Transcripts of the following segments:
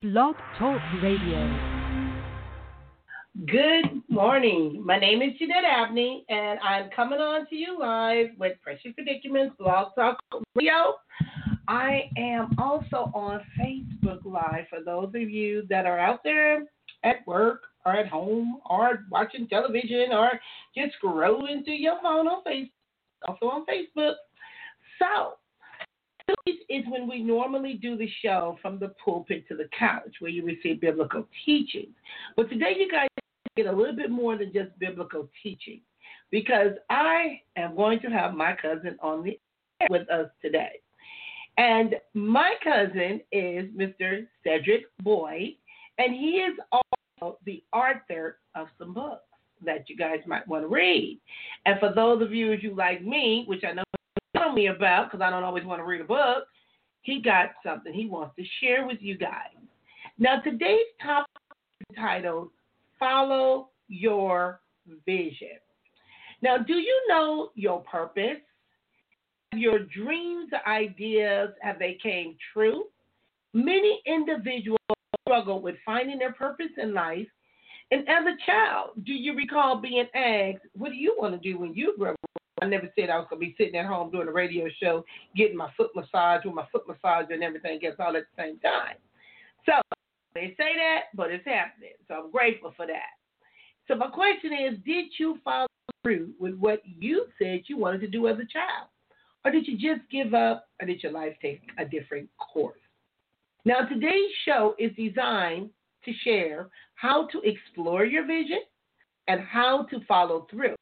Blog Talk Radio. Good morning. My name is Jeanette Abney, and I'm coming on to you live with Precious Predicaments Blog Talk Radio. I am also on Facebook Live for those of you that are out there at work or at home or watching television or just scrolling through your phone on Facebook. Also on Facebook. So, is when we normally do the show from the pulpit to the couch where you receive biblical teachings. But today you guys get a little bit more than just biblical teaching because I am going to have my cousin on the air with us today. And my cousin is Mr. Cedric Boyd, and he is also the author of some books that you guys might want to read. And for those of you you like me, which I know tell me about because I don't always want to read a book, he got something he wants to share with you guys. Now, today's topic is titled Follow Your Vision. Now, do you know your purpose? Your dreams, ideas, have they came true? Many individuals struggle with finding their purpose in life. And as a child, do you recall being asked, What do you want to do when you grow up? I never said I was gonna be sitting at home doing a radio show, getting my foot massage with my foot massager and everything gets all at the same time. So they say that, but it's happening. So I'm grateful for that. So my question is, did you follow through with what you said you wanted to do as a child? Or did you just give up or did your life take a different course? Now today's show is designed to share how to explore your vision and how to follow through.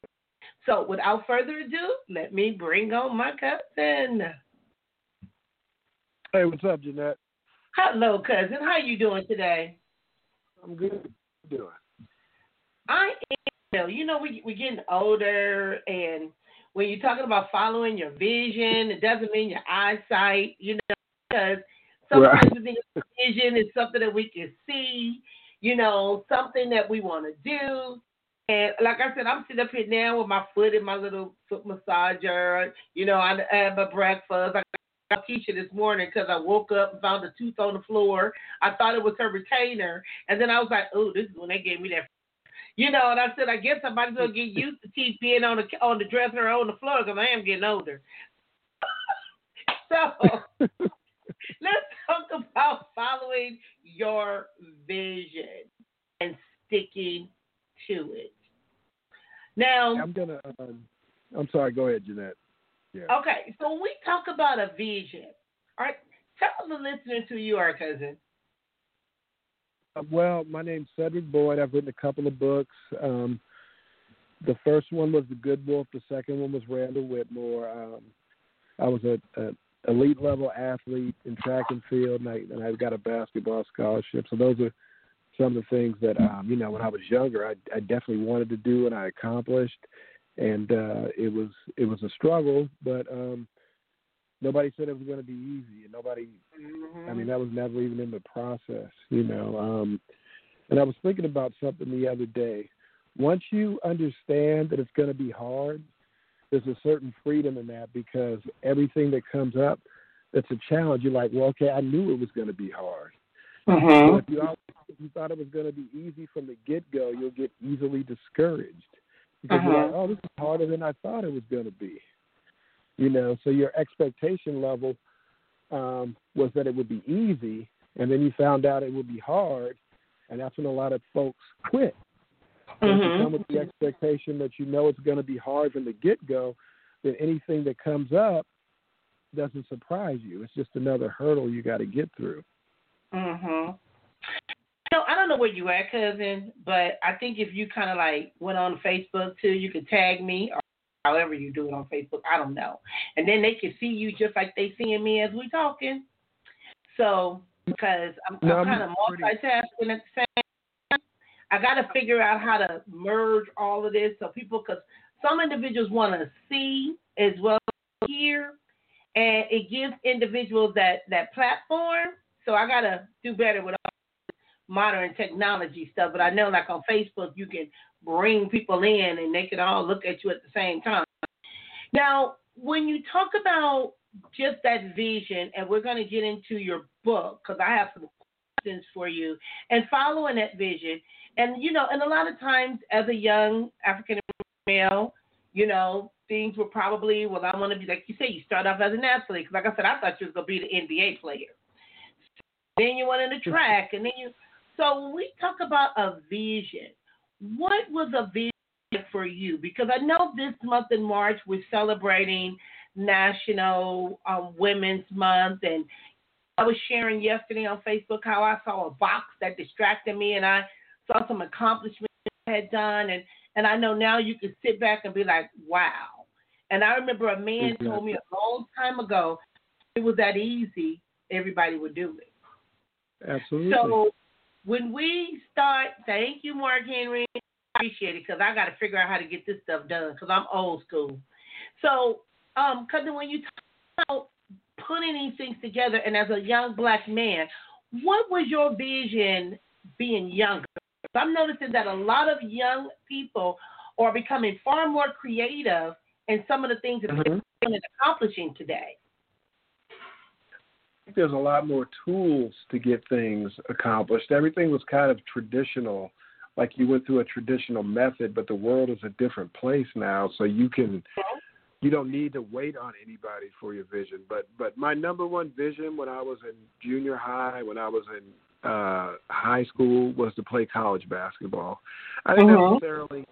So, without further ado, let me bring on my cousin. Hey, what's up, Jeanette? Hello, cousin. How you doing today? I'm good. How you doing? I am. You know, we we're getting older, and when you're talking about following your vision, it doesn't mean your eyesight. You know, because sometimes right. we think vision is something that we can see. You know, something that we want to do. And like I said, I'm sitting up here now with my foot in my little foot massager. You know, I had my breakfast. I got Keisha this morning because I woke up and found a tooth on the floor. I thought it was her retainer, and then I was like, "Oh, this is when they gave me that." You know, and I said, I guess somebody's gonna get used to teeth being on the on the dresser or on the floor because I am getting older. so let's talk about following your vision and sticking to it. Now, I'm gonna. Um, I'm sorry. Go ahead, Jeanette. Yeah. Okay, so when we talk about a vision, all right, tell the listeners who you are, cousin. Uh, well, my name's Cedric Boyd. I've written a couple of books. Um, the first one was The Good Wolf. The second one was Randall Whitmore. Um, I was a, a elite level athlete in track and field, and I, and I got a basketball scholarship. So those are some of the things that um, you know when I was younger I, I definitely wanted to do and I accomplished, and uh, it was it was a struggle, but um, nobody said it was going to be easy, and nobody, mm-hmm. I mean that was never even in the process, you know. Um, and I was thinking about something the other day. Once you understand that it's going to be hard, there's a certain freedom in that because everything that comes up that's a challenge, you're like, well, okay, I knew it was going to be hard. Mm-hmm. If you, if you thought it was going to be easy from the get go, you'll get easily discouraged because uh-huh. you're like, oh, this is harder than I thought it was going to be. You know, so your expectation level um, was that it would be easy, and then you found out it would be hard, and that's when a lot of folks quit. Mm-hmm. If you come with the expectation that you know it's going to be hard from the get go, then anything that comes up doesn't surprise you. It's just another hurdle you got to get through. Mhm. So I don't know where you at, cousin, but I think if you kind of like went on Facebook too, you could tag me or however you do it on Facebook. I don't know, and then they can see you just like they seeing me as we talking. So because I'm, no, I'm kind of multitasking at the same time, I got to figure out how to merge all of this so people, because some individuals want to see as well as hear, and it gives individuals that that platform so I gotta do better with all modern technology stuff. But I know, like on Facebook, you can bring people in and they can all look at you at the same time. Now, when you talk about just that vision, and we're going to get into your book because I have some questions for you and following that vision. And you know, and a lot of times as a young African male, you know, things were probably well, I want to be like you say, you start off as an athlete. Because like I said, I thought you was gonna be the NBA player. Then you went into track, and then you. So when we talk about a vision, what was a vision for you? Because I know this month in March we're celebrating National um, Women's Month, and I was sharing yesterday on Facebook how I saw a box that distracted me, and I saw some accomplishments I had done, and and I know now you can sit back and be like, wow. And I remember a man exactly. told me a long time ago, it was that easy, everybody would do it. Absolutely. So when we start, thank you, Mark Henry. I appreciate it because I got to figure out how to get this stuff done because I'm old school. So, um, because when you talk about putting these things together, and as a young black man, what was your vision being younger? I'm noticing that a lot of young people are becoming far more creative in some of the things that Mhm. they're accomplishing today. Think there's a lot more tools to get things accomplished. Everything was kind of traditional, like you went through a traditional method, but the world is a different place now, so you can you don't need to wait on anybody for your vision. But but my number one vision when I was in junior high, when I was in uh high school was to play college basketball. I didn't Mhm. necessarily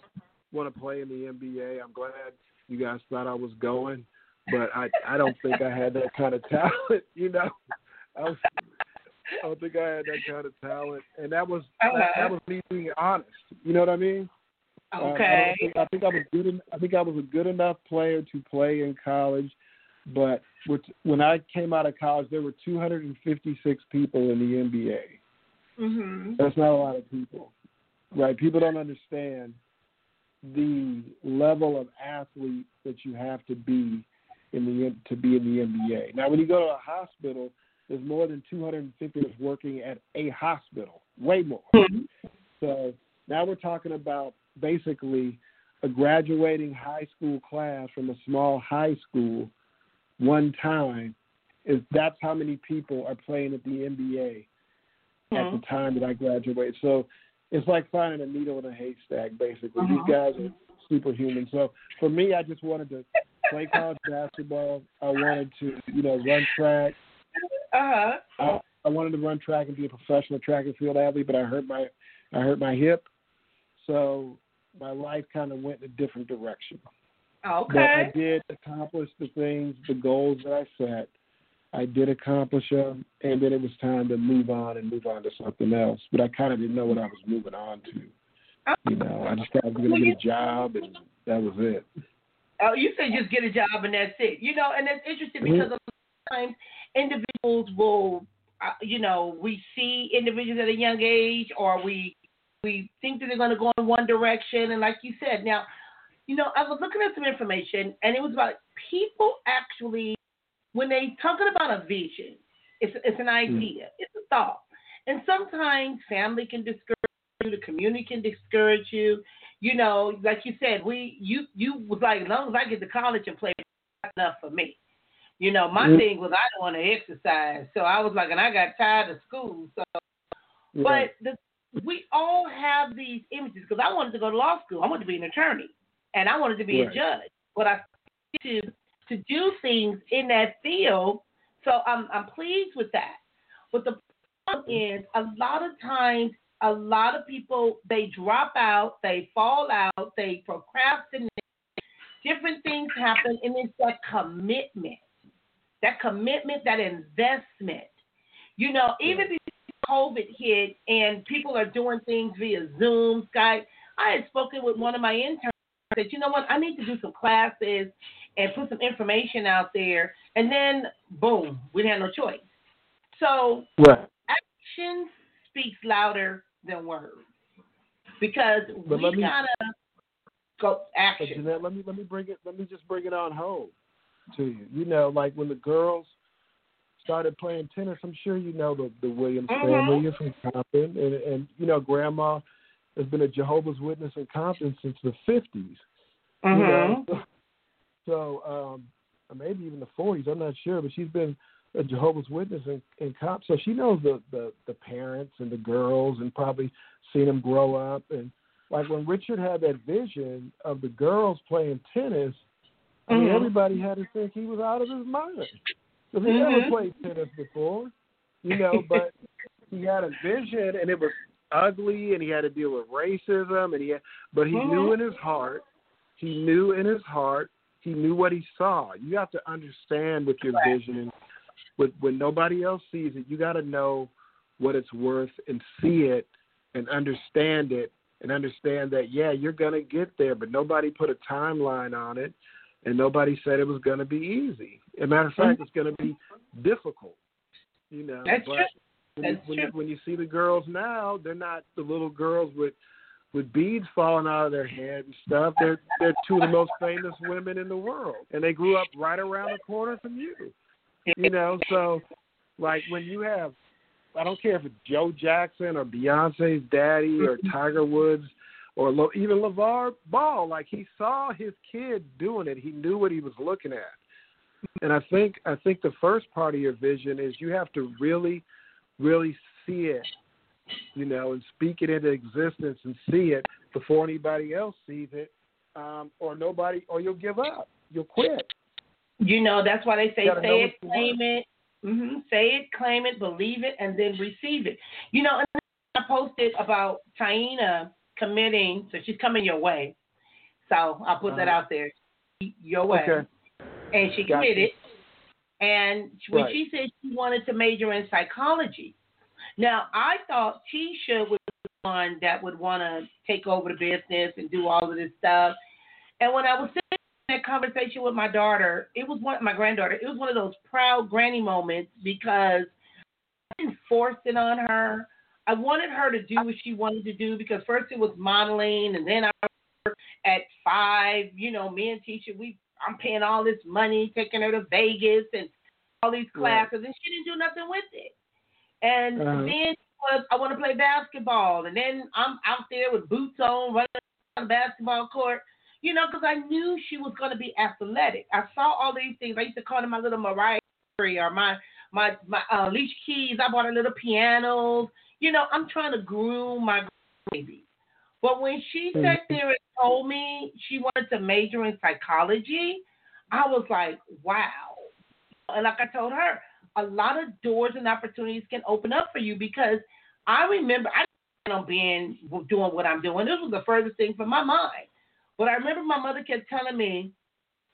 want to play in the NBA. I'm glad you guys thought I was going but I I don't think I had that kind of talent, you know. I was I don't think I had that kind of talent, and that was that, that was me being honest. You know what I mean? Uh, I, I, Okay. think, I think I was good. En- I think I was a good enough player to play in college, but with, when I came out of college, there were 256 people in the NBA. mhm. That's not a lot of people, right? People don't understand the level of athlete that you have to be in the to be in the NBA. Now, when you go to a hospital, there's more than 250 that's working at a hospital, way more. Mhm. So now we're talking about basically a graduating high school class from a small high school one time. Is that's how many people are playing at the NBA at the time that I graduated. So it's like finding a needle in a haystack, basically. Uh-huh. These guys are superhuman. So for me, I just wanted to play college basketball. I wanted to, you know, run track. Uh-huh. I, I wanted to run track and be a professional track and field athlete, but I hurt my I hurt my hip. So my life kind of went in a different direction. Okay. But I did accomplish the things, the goals that I set. I did accomplish them, and then it was time to move on and move on to something else. But I kind of didn't know what I was moving on to. You know, I just thought I was going to get a job, and that was it. Oh, you said just get a job and that's it. You know, and it's interesting Mhm. because a lot of times individuals will, uh, you know, we see individuals at a young age, or we we think that they're going to go in one direction, and like you said, now, you know, I was looking at some information, and it was about people actually when they talking about a vision, it's it's an idea, it's a thought, and sometimes family can discourage you, the community can discourage you. You know, like you said, we you you was like, as long as I get to college and play, that's enough for me. You know, my Mhm. thing was I don't want to exercise, so I was like, and I got tired of school, so Yeah. but the, we all have these images because I wanted to go to law school. I wanted to be an attorney, and I wanted to be Right. a judge. But I to to do things in that field, so I'm I'm pleased with that. But the problem is, a lot of times, a lot of people they drop out, they fall out, they procrastinate. Different things happen, and it's that commitment, that commitment, that investment. You know, even before COVID hit and people are doing things via Zoom, Skype. I had spoken with one of my interns. I said, you know what? I need to do some classes and put some information out there. And then, boom, we didn't have no choice. So right. action speaks louder than words because But we me- gotta go action. Jeanette, let me let me bring it. Let me just bring it on home to you. You know, like when the girls started playing tennis, I'm sure you know the the Williams Mhm. family. You're from Compton, and and you know, Grandma has been a Jehovah's Witness in Compton since the 50s. You Mhm. know? So, um, maybe even the 40s. I'm not sure, but she's been a Jehovah's Witness in, in cop, so she knows the, the the parents and the girls, and probably seen them grow up. And like when Richard had that vision of the girls playing tennis, I mean, Mhm. everybody had to think he was out of his mind because he Mhm. never played tennis before, you know. But he had a vision, and it was ugly, and he had to deal with racism, and he had, but he knew Mhm. in his heart, he knew in his heart, he knew what he saw. You have to understand with your Right. vision, with when nobody else sees it, you got to know what it's worth and see it and understand it and understand that yeah, you're gonna get there, but nobody put a timeline on it, and nobody said it was gonna be easy. As a matter of fact, it's gonna be difficult. You know, That's but true. when, That's when, true. you, when you see the girls now, they're not the little girls with with beads falling out of their head and stuff. They're they're two of the most famous women in the world, and they grew up right around the corner from you. You know, so like when you have, I don't care if it's Joe Jackson or Beyonce's daddy or Tiger Woods or Lo, even LeVar Ball, like he saw his kid doing it. He knew what he was looking at. And I think I think the first part of your vision is you have to really, really see it, you know, and speak it into existence and see it before anybody else sees it, um, or nobody, or you'll give up, you'll quit. You know, that's why they say You gotta know say it, claim it. hmm Say it, claim it, believe it, and then receive it. You know, and I posted about Taina committing, so she's coming your way. So I'll put that Uh-huh. out there, your way. Okay. And she committed. And when Right. she said she wanted to major in psychology, now I thought Tisha was the one that would want to take over the business and do all of this stuff. And when I was sitting conversation with my daughter, it was one my granddaughter. It was one of those proud granny moments because I didn't force it on her. I wanted her to do what she wanted to do because first it was modeling, and then I at five, you know, me and Tisha, we I'm paying all this money, taking her to Vegas and all these Right. classes, and she didn't do nothing with it. And Uh-huh. then was I want to play basketball, and then I'm out there with boots on, running on the basketball court, you know, because I knew she was going to be athletic. I saw all these things. I used to call them my little Mariah Carey or my my my uh, Alicia Keys. I bought her little pianos. You know, I'm trying to groom my baby. But when she sat there and told me she wanted to major in psychology, I was like, wow. And like I told her, a lot of doors and opportunities can open up for you because I remember I didn't plan on being doing what I'm doing. This was the furthest thing from my mind. But I remember my mother kept telling me,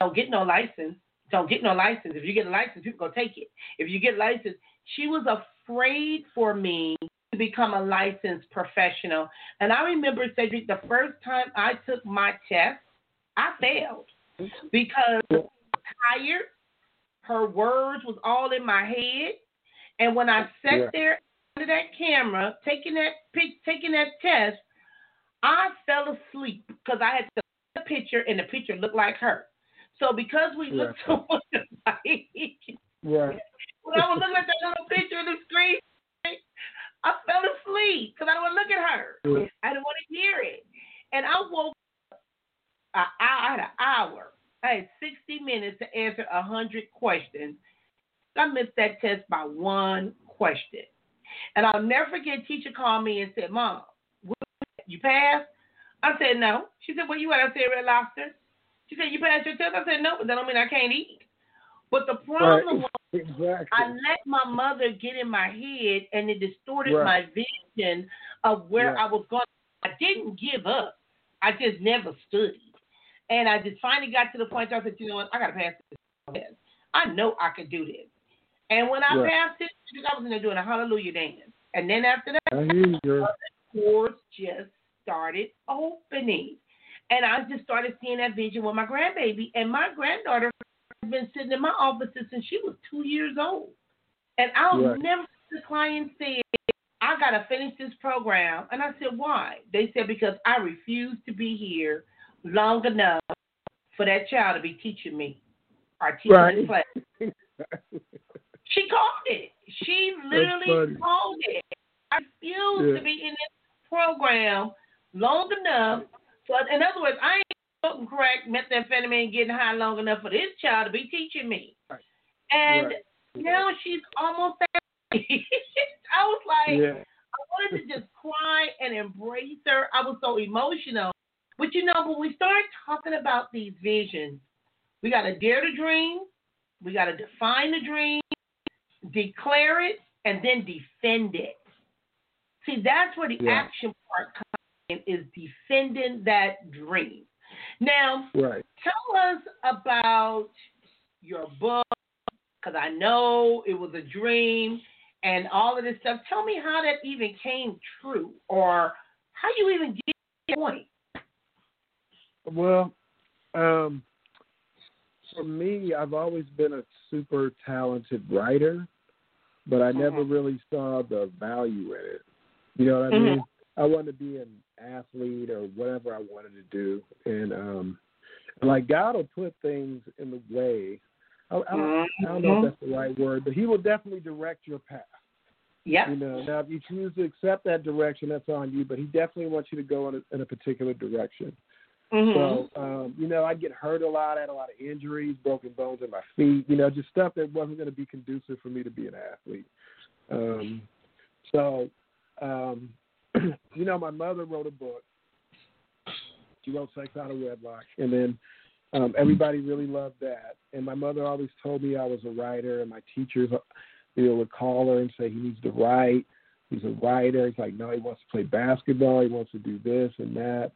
"Don't get no license. Don't get no license. If you get a license, people gonna take it. If you get a license." She was afraid for me to become a licensed professional. And I remember Cedric, the first time I took my test, I failed because I was tired. Her words was all in my head, and when I sat Yeah. there under that camera taking that pic, taking that test, I fell asleep because I had to picture and the picture looked like her. So because we Yeah. looked so much alike, Right. when I was looking at that little picture on the screen, I fell asleep because I didn't want to look at her. Yeah. I didn't want to hear it. And I woke up, I, I had an hour. I had 60 minutes to answer 100 questions. I missed that test by one question. And I'll never forget, teacher called me and said, Mom, you passed? I said, no. She said, where you at? I said, Red Lobster. She said, you passed your test? I said, no, but that don't mean I can't eat. But the problem Right. was Exactly. I let my mother get in my head and it distorted Right. my vision of where. I was going. I didn't give up. I just never studied. And I just finally got to the point where I said, you know what, I got to pass this test. I know I can do this. And when I passed it, I was in there doing a hallelujah dance. And then after that, I hear you, girl. doors just started opening. And I just started seeing that vision with my grandbaby. And my granddaughter has been sitting in my office since she was two years old. And I'll Right. never the client said, I gotta finish this program. And I said, Why? They said, Because I refuse to be here long enough for that child to be teaching me or teaching Right. this class. She called it. She literally called it. I refuse Yeah. to be in this program long enough. So, in other words, I ain't smoking crack, methamphetamine, getting high long enough for this child to be teaching me. Right. And Right. now she's almost 30. I was like, Yeah. I wanted to just cry and embrace her. I was so emotional. But you know, when we start talking about these visions, we got to dare to dream, we got to define the dream, declare it, and then defend it. See, that's where the Yeah. action part comes is defending that dream. Now, Right. tell us about your book, because I know it was a dream and all of this stuff. Tell me how that even came true, or how you even get to point. Well, um, for me, I've always been a super talented writer, but I never Mhm. really saw the value in it. You know what I Mhm. mean? I wanted to be an athlete or whatever I wanted to do, and um, like God will put things in the way. I, I, don't, I don't know if that's the right word, but He will definitely direct your path. Yeah. You know, now if you choose to accept that direction, that's on you. But He definitely wants you to go in a, in a particular direction. Mhm. So, um, you know, I'd get hurt a lot. I had a lot of injuries, broken bones in my feet, you know, just stuff that wasn't going to be conducive for me to be an athlete. Um, so, um, you know, my mother wrote a book. She wrote Sex Out of Wedlock. And then um, everybody really loved that. And my mother always told me I was a writer, and my teachers, you know, would call her and say, he needs to write. He's a writer. He's like, no, he wants to play basketball. He wants to do this and that.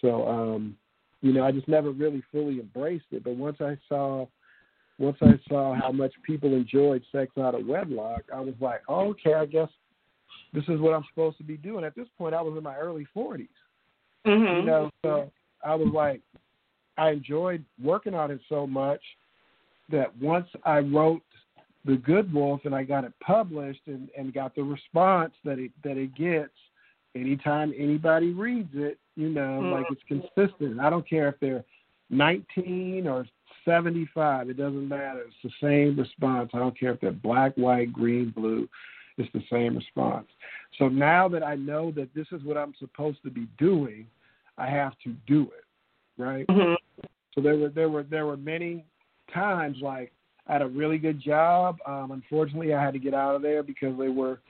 So, um, you know, I just never really fully embraced it. But once I saw, once I saw how much people enjoyed sex out of wedlock, I was like, oh, okay, I guess this is what I'm supposed to be doing. At this point, I was in my early 40s. Mhm. You know, so I was like, I enjoyed working on it so much that once I wrote the Good Wolf and I got it published and, and got the response that it that it gets anytime anybody reads it, you know, Mhm. like it's consistent. I don't care if they're 19 or 75, it doesn't matter. It's the same response. I don't care if they're black, white, green, blue. It's the same response. So now that I know that this is what I'm supposed to be doing, I have to do it, right? Mhm. So there were there were there were many times like I had a really good job. Um, unfortunately, I had to get out of there because they were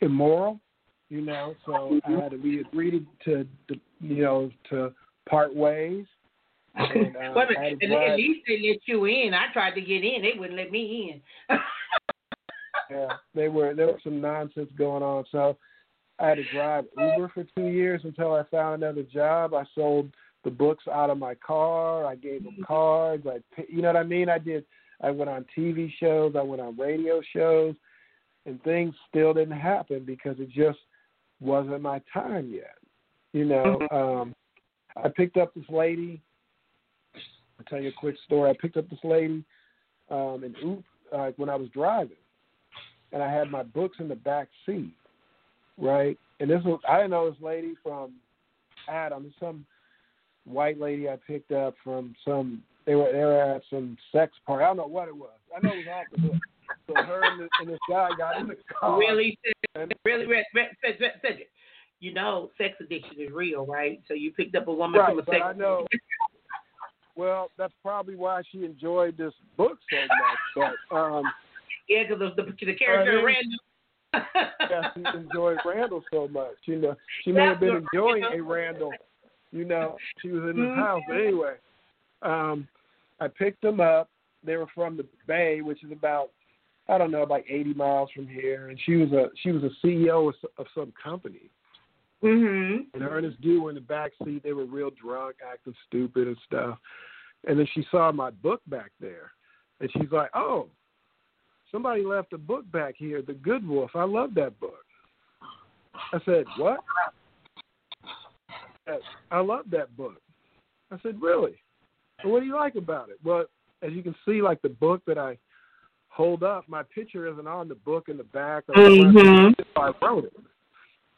immoral, you know. So I had to we agreed to, to you know to part ways. And, uh, Wait a I had minute. to At, drive- at least they let you in. I tried to get in. They wouldn't let me in. yeah, they were there was some nonsense going on. So I had to drive Uber for two years until I found another job. I sold the books out of my car. I gave them cards. I, you know what I mean? I did. I went on TV shows. I went on radio shows, and things still didn't happen because it just wasn't my time yet. You know, um, I picked up this lady. I'll tell you a quick story. I picked up this lady um, in Uber uh, when I was driving and I had my books in the back seat, right? And this was I didn't know this lady from Adam, some white lady I picked up from some they were they were at some sex party. I don't know what it was. I know it was off the. So her and, the, and this guy got in the car. really, And, really, Cedric, you know, sex addiction is real, right? So you picked up a woman right, from a sex. I know. Well, that's probably why she enjoyed this book so much. But um, Yeah, because of the, the character Uh, Randall. yeah, she enjoyed Randall so much. You know, she may have been enjoying a Randall. You know, she was in the Mhm. house. But anyway, um, I picked them up. They were from the Bay, which is about I don't know, about 80 miles from here. And she was a she was a CEO of, of some company. Mm-hmm. And her and this dude were in the back seat. They were real drunk, acting stupid and stuff. And then she saw my book back there, and she's like, "Oh, somebody left a book back here, The Good Wolf. I love that book." I said, "What?" I love that book. I said, "Really? Well, what do you like about it?" Well, as you can see, like the book that I hold up, my picture isn't on the book in the back. Or. Mhm. I wrote it.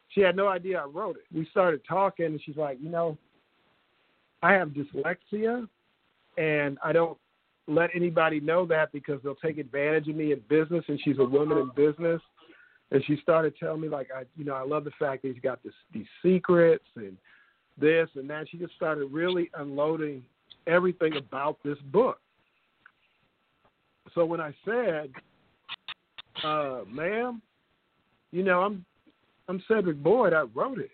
She had no idea I wrote it. We started talking, and she's like, you know, I have dyslexia, and I don't let anybody know that because they'll take advantage of me in business. And she's a woman in business, and she started telling me like, I, you know, I love the fact that he's got this these secrets and this and that. She just started really unloading everything about this book. So when I said, uh, ma'am, you know, I'm I'm Cedric Boyd. I wrote it.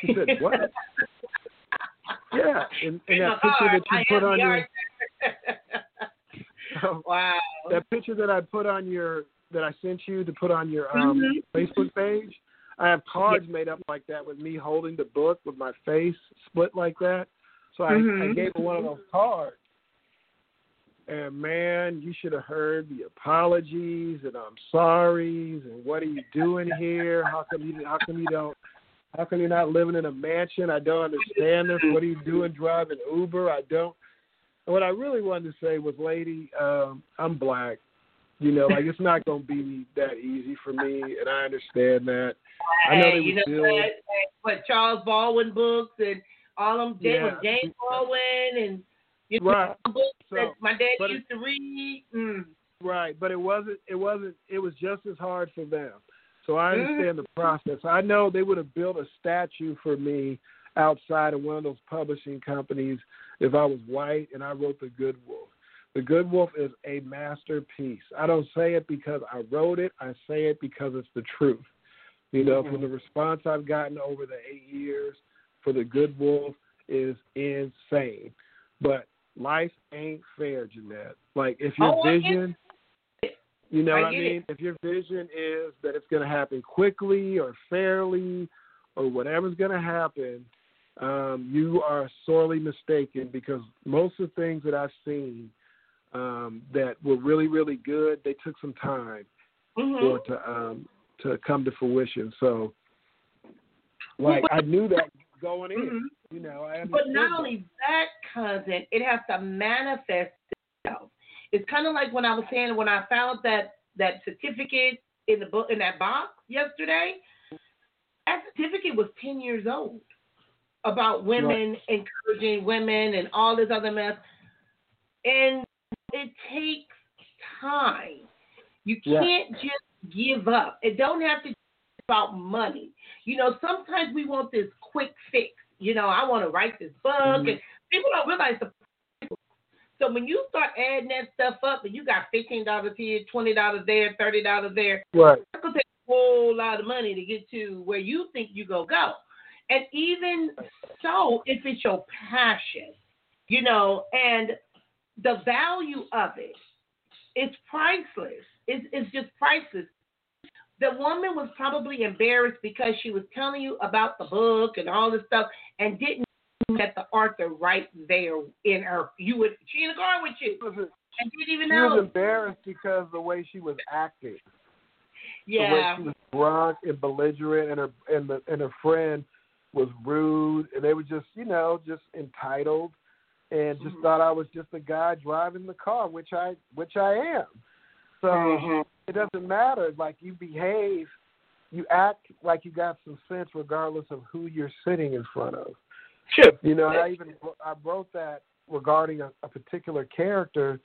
She said, what? yeah, and, and that picture that you put on your wow. That picture that I put on your that I sent you to put on your um mm-hmm. Facebook page. I have cards made up like that with me holding the book with my face split like that. So I, mm-hmm. I gave her one of those cards. And man, you should have heard the apologies and I'm sorry's and what are you doing here? How come you how come you don't how come you're not living in a mansion? I don't understand this. What are you doing driving Uber? I don't what I really wanted to say was, lady, um, I'm black. You know, like it's not gonna be that easy for me, and I understand that. Hey, I know they you know still, what? What Charles Baldwin books and all them Yeah. James Baldwin and you know Right. books So, that my dad used to read. Mm. Right, but it wasn't. It wasn't. It was just as hard for them. So I Mm-hmm. understand the process. I know they would have built a statue for me outside of one of those publishing companies if I was white and I wrote The Good Wolf. The Good Wolf is a masterpiece. I don't say it because I wrote it. I say it because it's the truth. You know, from the response I've gotten over the eight years for The Good Wolf is insane. But life ain't fair, Jeanette. Like if your Oh, vision you know I what I mean? If your vision is that it's going to happen quickly or fairly or whatever's going to happen, um, you are sorely mistaken because most of the things that I've seen um, that were really, really good, they took some time Mhm. for to um, to come to fruition. So, like I knew that going in. Mhm. You know, I But not that. only that, cousin, it has to manifest itself. It's kind of like when I was saying when I found that that certificate in the book in that box yesterday. That certificate was ten years old about women encouraging women and all this other mess, and it takes time. You can't just give up. It don't have to be about money. You know, sometimes we want this quick fix. You know, I want to write this book, Mhm. and people don't realize the. So when you start adding that stuff up, and you got fifteen dollars here, twenty dollars there, thirty dollars there, Right. it's gonna take a whole lot of money to get to where you think you gonna go. And even so, if it's your passion, you know, and the value of it, it's priceless. It's, it's just priceless. The woman was probably embarrassed because she was telling you about the book and all this stuff and didn't get the author right there in her. You would she in the car with you and didn't even know she was embarrassed because the way she was acting. the way Yeah. she was drunk and belligerent, and her and the and her friend was rude, and they were just you know just entitled, and just Mhm. thought I was just a guy driving the car, which I which I am. So Mhm. it doesn't matter. Like you behave, you act like you got some sense, regardless of who you're sitting in front of. Sure. You know, I even I wrote that regarding a, a particular character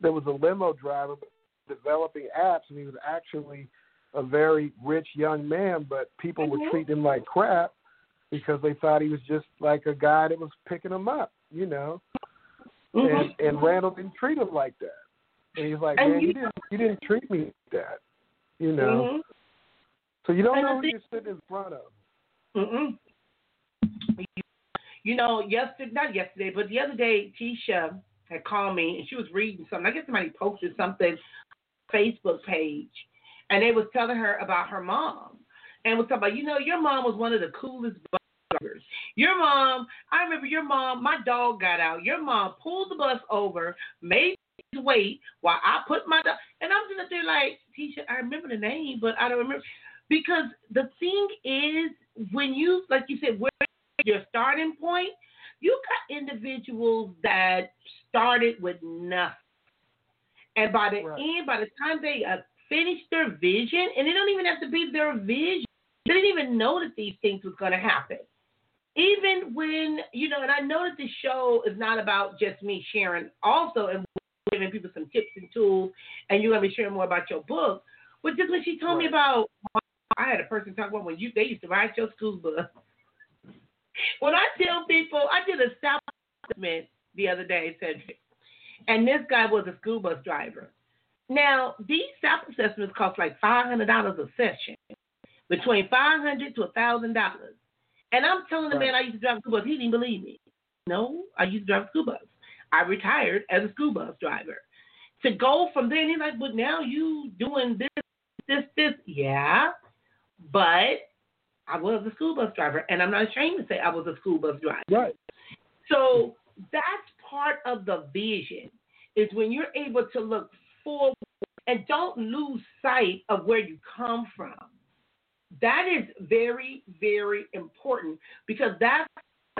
that was a limo driver developing apps, and he was actually a very rich young man, but people Mhm. would treat him like crap because they thought he was just like a guy that was picking them up, you know. Mhm. And and Randall didn't treat him like that, and he's like, And man, you- you didn't you didn't treat me like that, you know. Mhm. So you don't And know who thing- you're sitting in front of. Mm-mm. You know, yesterday, not yesterday, but the other day, Tisha had called me and she was reading something. I guess somebody posted something Facebook page, and they was telling her about her mom, and was talking about, you know, your mom was one of the coolest Your mom, I remember your mom. My dog got out. Your mom pulled the bus over, made me wait while I put my dog. And I'm just up there like, Tisha, I remember the name, but I don't remember because the thing is, when you, like you said, where your starting point, you got individuals that started with nothing. And by the Right. end, by the time they uh, finish their vision, and it don't even have to be their vision, they didn't even know that these things was going to happen. Even when, you know, and I know that this show is not about just me sharing also and giving people some tips and tools, and you're going to be sharing more about your book. But just when she told me about, I had a person talk about when you they used to ride your school bus. When I tell people, I did a stop assessment the other day, Cedric, and this guy was a school bus driver. Now, these self assessments cost like $500 a session, between 500 to $1,000. And I'm telling the man I used to drive a school bus, he didn't believe me. No, I used to drive a school bus. I retired as a school bus driver. To go from there, and he's like, but now you doing this, this, this. Yeah, but I was a school bus driver, and I'm not ashamed to say I was a school bus driver. Right. So that's part of the vision is when you're able to look forward and don't lose sight of where you come from. That is very, very important because that's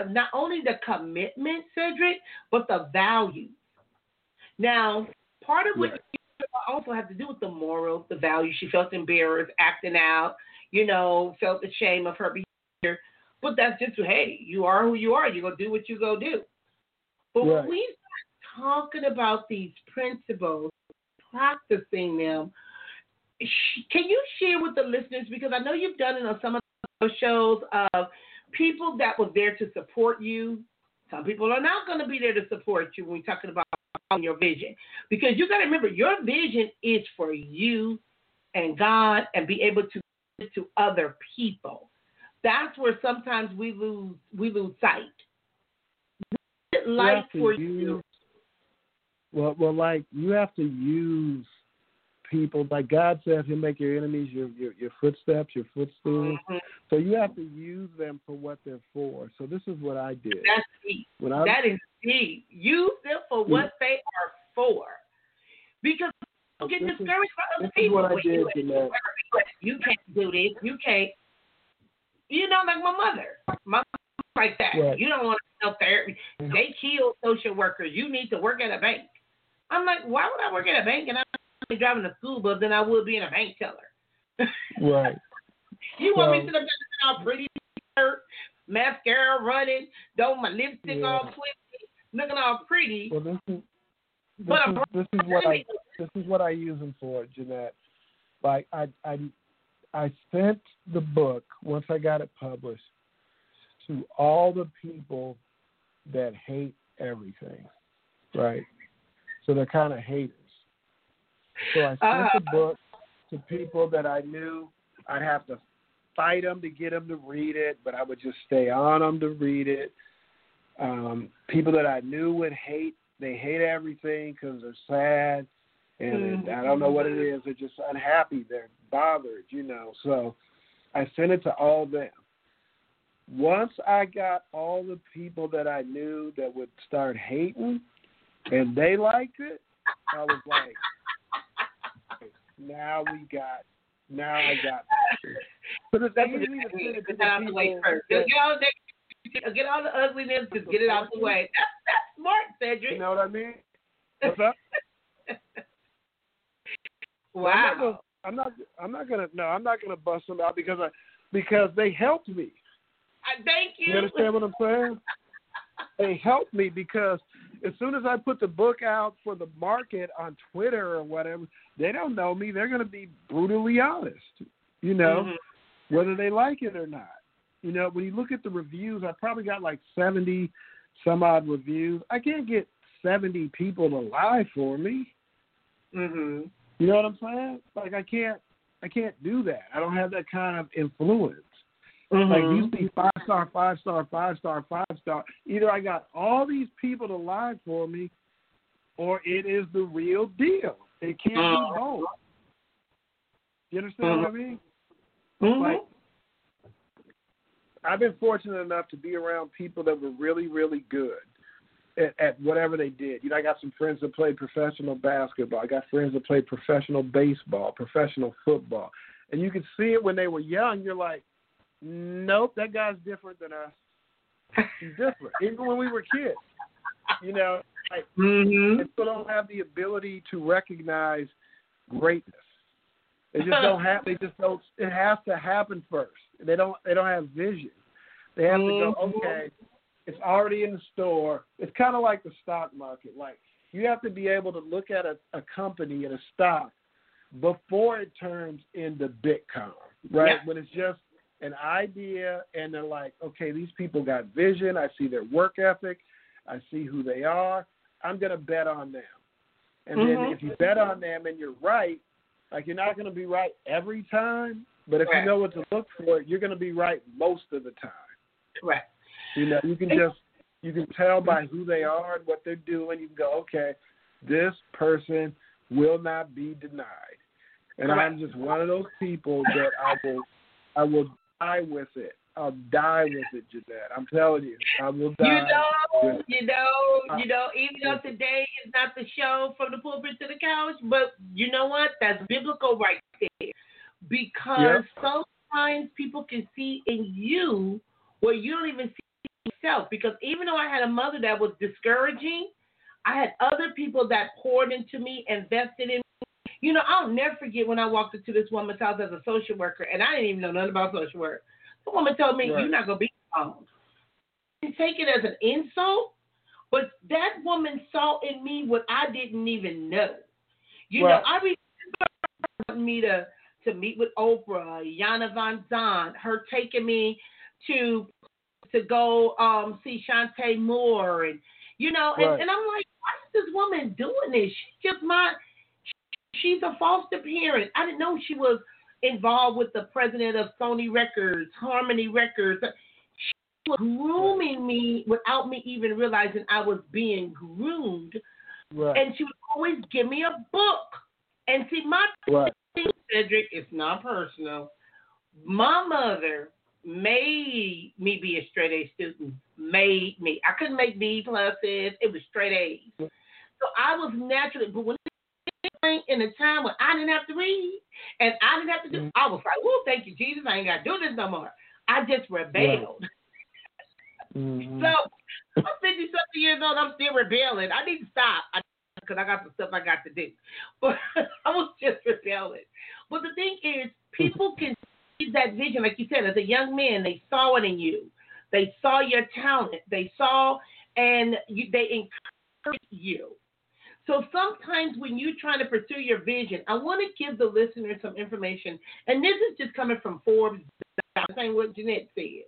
not only the commitment, Cedric, but the values. Now, part of what Right. you also have to do with the morals, the values. She felt embarrassed, acting out, you know, felt the shame of her behavior. But that's just, hey, you are who you are. You're going to do what you go do. But when we start talking about these principles, practicing them, can you share with the listeners, because I know you've done it on some of those shows of people that were there to support you. Some people are not going to be there to support you when we're talking about your vision. Because you got to remember, your vision is for you and God and be able to give it to other people. That's where sometimes we lose we lose sight. What is it like for use- you? Well, well, like you have to use people. Like God says, He'll make your enemies your your, your footsteps, your footstool. Mhm. So you have to use them for what they're for. So this is what I did. That's deep. When I That is deep. Use them for what they are for. Because don't get This is- discouraged by other people. what I you, did, Jeanette. you can't do this. You can't. You know, like my mother. My mother like that. Right. You don't want to help therapy. They kill social workers. You need to work at a bank. I'm like, why would I work at a bank and I'm only driving a school bus than I would being a bank teller? right. You want me to sit up there looking all pretty, shirt, mascara running, don't my lipstick Yeah. all twisted, looking all pretty. Well, this is this But is, this is what I this is what I use them for, Jeanette. Like I I I sent the book once I got it published to all the people that hate everything, right? So they're kind of haters. So I sent Uh, the book to people that I knew I'd have to fight them to get them to read it, but I would just stay on them to read it. Um, people that I knew would hate, they hate everything because they're sad, and Mhm. I don't know what it is. They're just unhappy. They're bothered, you know. So I sent it to all them. Once I got all the people that I knew that would start hating, and they liked it, I was like, now we got, now I got. But it's That's what to it send is. it to Get out the the way first. Get all, the, get all the ugliness, just get it out the way. That's, that's smart, Cedric. You know what I mean? What's up? wow. I'm not. I'm not gonna. No, I'm not gonna bust them out because I because they helped me. I thank you. You understand what I'm saying? They helped me because as soon as I put the book out for the market on Twitter or whatever, they don't know me. They're going to be brutally honest, you know, Mhm. whether they like it or not. You know, when you look at the reviews, I probably got like 70 some odd reviews. I can't get 70 people to lie for me. Mhm. You know what I'm saying? Like I can't, I can't do that. I don't have that kind of influence. Like Mhm. you see five star, five star, five star, five star. Either I got all these people to lie for me, or it is the real deal. It can't Mhm. be both. You understand what I mean? Mhm. Like I've been fortunate enough to be around people that were really, really good at, at whatever they did. You know, I got some friends that played professional basketball. I got friends that played professional baseball, professional football. And you could see it when they were young. You're like, nope, that guy's different than us. He's different. Even when we were kids. You know, like Mhm. people don't have the ability to recognize greatness. They just don't have. They just don't. It has to happen first. They don't. They don't have vision. They have to go. Mhm. Okay, it's already in the store. It's kind of like the stock market. Like you have to be able to look at a, a company and a stock before it turns into Bitcoin, right? Yeah. When it's just an idea and they're like, okay, these people got vision. I see their work ethic. I see who they are. I'm going to bet on them. And Mhm. then if you bet on them and you're right, like you're not going to be right every time, but if Right. you know what to look for, you're going to be right most of the time. Right. You know, you can just you can tell by who they are and what they're doing. You can go, okay, this person will not be denied, and Correct. I'm just one of those people that I will I will die with it. I'll die with it, Jeanette. I'm telling you, I will die. You know, you know, you know, even though today is not the show from the pulpit to the couch, but you know what? That's biblical right there. Because sometimes people can see in you where you don't even see yourself. Because even though I had a mother that was discouraging, I had other people that poured into me, and invested in me. You know, I'll never forget when I walked into this woman's house as a social worker, and I didn't even know nothing about social work. The woman told me, Right. "You're not gonna be alone." And take it as an insult, but that woman saw in me what I didn't even know. You Right. know, I remember me to to meet with Oprah, Iyanla Vanzant, her taking me to to go um see Chanté Moore and you know, and, Right. and I'm like, why is this woman doing this? She's just my she's a foster parent. I didn't know she was involved with the president of Sony Records, Harmony Records. She was grooming me without me even realizing I was being groomed. Right. And she would always give me a book. And see, my right. thing, Cedric, it's not personal. My mother made me be a straight A student. Made me. I couldn't make B pluses. It was straight A's. Mm. So I was naturally, but when in a time when I didn't have to read and I didn't have to do, I was like, "Oh, thank you, Jesus! I ain't got to do this no more." I just rebelled. Mhm. So I'm 50 something years old. I'm still rebelling. I need to stop because I, got some stuff I got to do. But I was just rebelling. But the thing is, people can see that vision, like you said, as a young man, they saw it in you. They saw your talent. They saw and you, they encouraged you. So sometimes when you're trying to pursue your vision, I want to give the listener some information. And this is just coming from Forbes, saying what Jeanette said.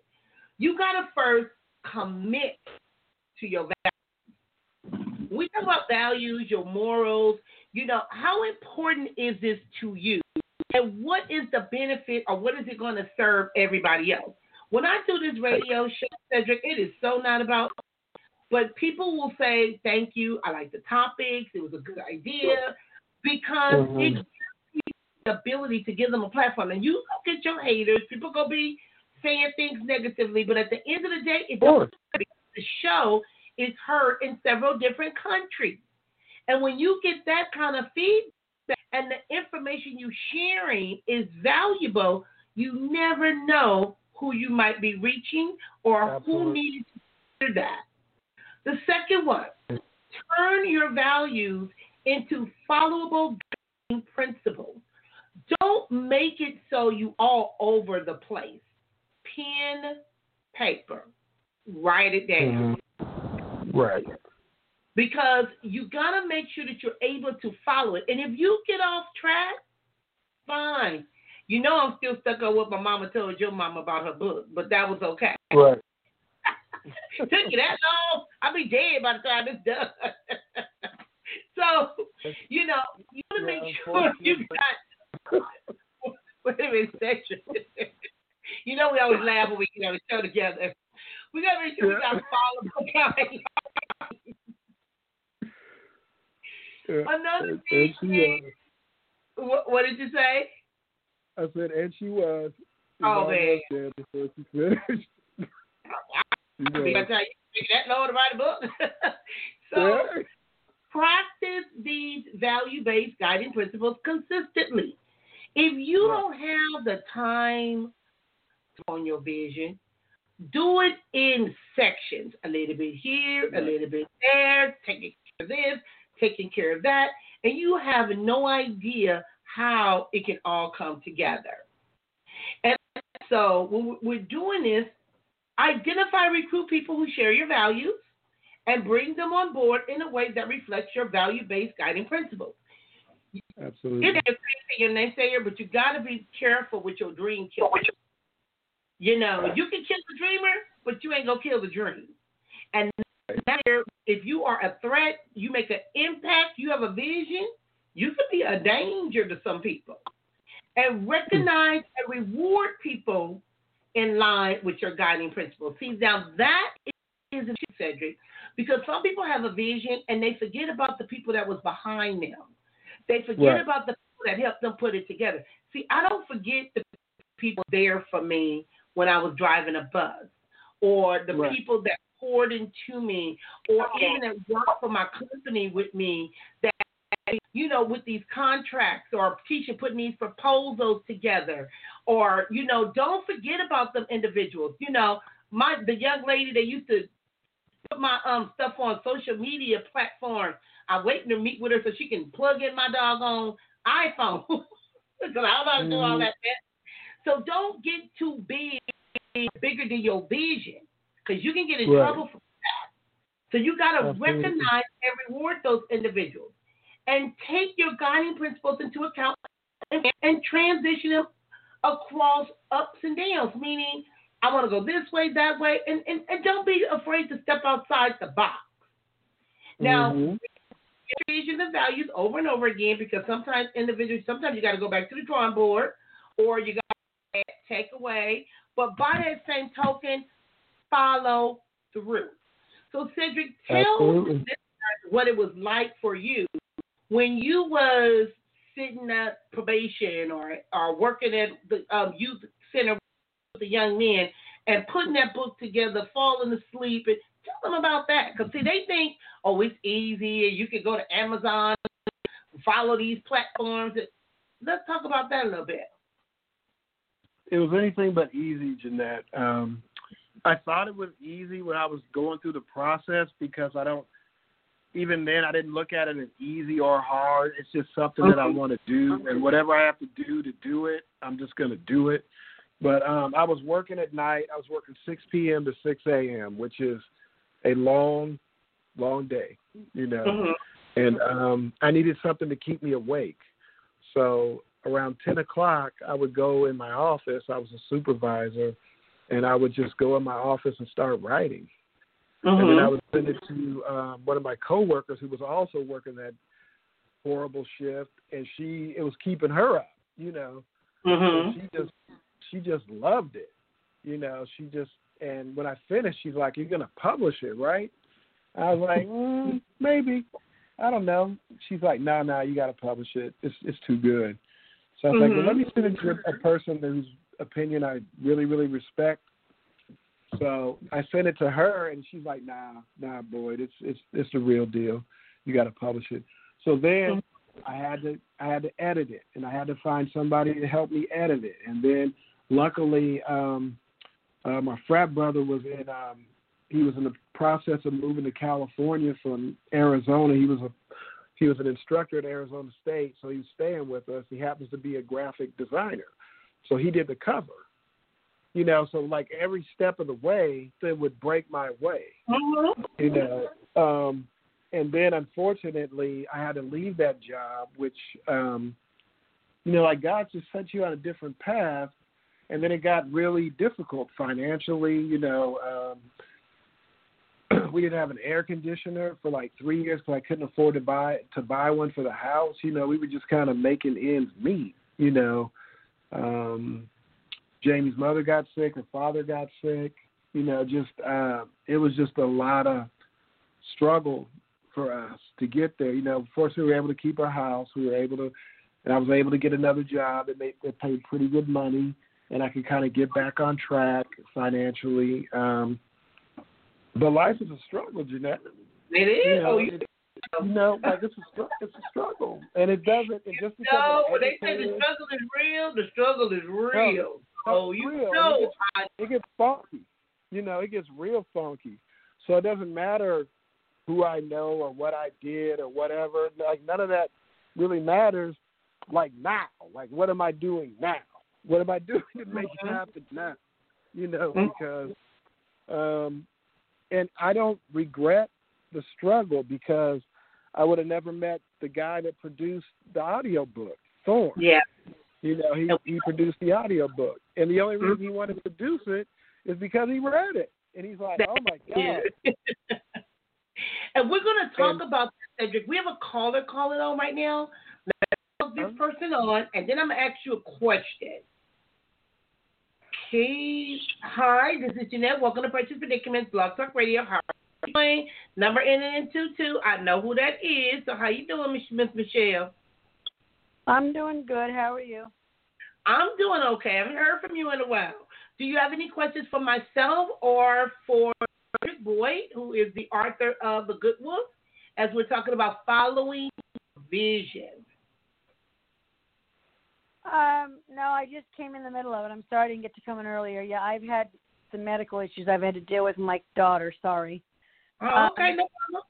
You got to first commit to your values. We talk about values, your morals, you know, how important is this to you? And what is the benefit or what is it going to serve everybody else? When I do this radio show, Cedric, it is so not about but people will say, Thank you, I like the topics, it was a good idea, because Mhm. it gives you the ability to give them a platform. And you go get your haters, people go be saying things negatively, but at the end of the day, it the show is heard in several different countries. And when you get that kind of feedback and the information you're sharing is valuable, you never know who you might be reaching or who needs to hear that. The second one, turn your values into followable principles. Don't make it so you all over the place. Pen, paper, write it down mm-hmm. Right. because you got to make sure that you're able to follow it. And if you get off track, fine. You know, I'm still stuck on what my mama told your mama about her book, but that was okay. Right. Took you that long? I'll be dead by the time it's done. so, you know, you want to Yeah, make sure you got. Wait a minute, section. you know, we always laugh when we get on the show together. We got to make sure we got follow. Yeah. Another thing is, uh, what, what did you say? I said, and she was. Oh, man. Almost there before she finished. She I mean, I was. tell you, that to write a book. so Yeah. practice these value-based guiding principles consistently. If you Right. don't have the time on your vision, do it in sections. A little bit here, a little bit there, taking care of this, taking care of that, and you have no idea how it can all come together. And so when we're doing this, identify, recruit people who share your values and bring them on board in a way that reflects your value-based guiding principles. Absolutely. It is crazy your naysayer, but you got to be careful with your dream killer. You know, you can kill the dreamer, but you ain't gonna kill the dream. And if you are a threat, you make an impact, you have a vision, you could be a danger to some people. And recognize and reward people in line with your guiding principles. See, now that is a Cedric, because some people have a vision and they forget about the people that was behind them. They forget Right. about the people that helped them put it together. See, I don't forget the people there for me when I was driving a bus, or the Right. people that poured into me, or even that worked for my company with me that you know, with these contracts or teaching, putting these proposals together, or you know, don't forget about them individuals. You know, my the young lady that used to put my um stuff on social media platforms. I'm waiting to meet with her so she can plug in my doggone iPhone because I don't know how to do all Mhm. that. So don't get too big, bigger than your vision, because you can get in Right. trouble for that. So you got to recognize and reward those individuals, and take your guiding principles into account, and, and transition them across ups and downs. Meaning, I want to go this way, that way, and, and, and don't be afraid to step outside the box. Now, Mhm. vision and values over and over again because sometimes individuals, sometimes you got to go back to the drawing board or you got to take away. But by that same token, follow through. So, Cedric, tell Absolutely. what it was like for you when you was sitting at probation or or working at the um, youth center with the young men and putting that book together, falling asleep, and tell them about that. Because see, they think, oh, it's easy, and you can go to Amazon, follow these platforms. Let's talk about that a little bit. it was anything but easy, Jeanette. Um, I thought it was easy when I was going through the process because I don't. Even then, I didn't look at it as easy or hard. It's just something that I want to do, and whatever I have to do to do it, I'm just going to do it. But um, I was working at night. I was working 6 p.m. to 6 a.m., which is a long, long day, you know. Mm-hmm. and um, I needed something to keep me awake. So around ten o'clock, I would go in my office. I was a supervisor, and I would just go in my office and start writing. And then I Mm-hmm. would send it to um, one of my coworkers who was also working that horrible shift, and she it was keeping her up, you know. Mm-hmm. She just she just loved it, you know. She just and when I finished, she's like, "You're gonna publish it, right?" I was like, mm, "Maybe." I don't know. She's like, "No, no, you got to publish it. It's it's too good." So I was like, "Well, let me send it to a person whose opinion I really, really respect." So I sent it to her, and she's like, "Nah, nah, Boyd, it's it's it's the real deal. You got to publish it." So then I had to I had to edit it, and I had to find somebody to help me edit it. And then luckily, um, uh, my frat brother was in um, he was in the process of moving to California from Arizona. He was a he was an instructor at Arizona State, so he was staying with us. He happens to be a graphic designer, so he did the cover. You know, so like every step of the way, it would break my way Mm-hmm. you know. Um, and then unfortunately, I had to leave that job, which, um, you know, like God just sent you on a different path, and then it got really difficult financially. You know, um, we didn't have an air conditioner for like three years because I couldn't afford to buy to buy one for the house. You know, we were just kind of making ends meet. You know, um, Jamie's mother got sick, her father got sick you know, just uh, it was just a lot of struggle for us to get there. You know, first we were able to keep our house. We were able to, and I was able to get another job that made that paid pretty good money, and I could kind of get back on track financially. Um, but life is a struggle, Jeanette. It is. You know, oh, you it- you know, like it's a str- it's a struggle, and it doesn't. It just when they say the struggle is real, the struggle is real. No, oh, you real. know, It I, it gets funky. You know, it gets real funky. So it doesn't matter who I know or what I did or whatever. Like none of that really matters. Like now, like what am I doing now? What am I doing to make it Mhm. happen now? You know, Mhm. because, um, and I don't regret the struggle because I would have never met the guy that produced the audio book, Thorn. yeah. You know, he he produced the audio book, and the only reason he mm-hmm. wanted to produce it is because he read it, and he's like, "Oh my god, And we're going to talk and, about this, Cedric. We have a caller calling on right now. Let's this uh-huh. person on, and then I'm going to ask you a question. Okay. Hi, this is Jeanette. Welcome to Precious Predicaments, Blog Talk Radio. How are you doing? Number ending in two two. I know who that is. So how you doing, Miss Michelle? I'm doing good. How are you? I'm doing okay. I haven't heard from you in a while. Do you have any questions for myself or for Boyd, who is the author of The Good Wolf, as we're talking about following vision? Um, no, I just came in the middle of it. I'm sorry I didn't get to come in earlier. Yeah, I've had some medical issues I've had to deal with my daughter. Sorry. Oh, okay, um, no problem.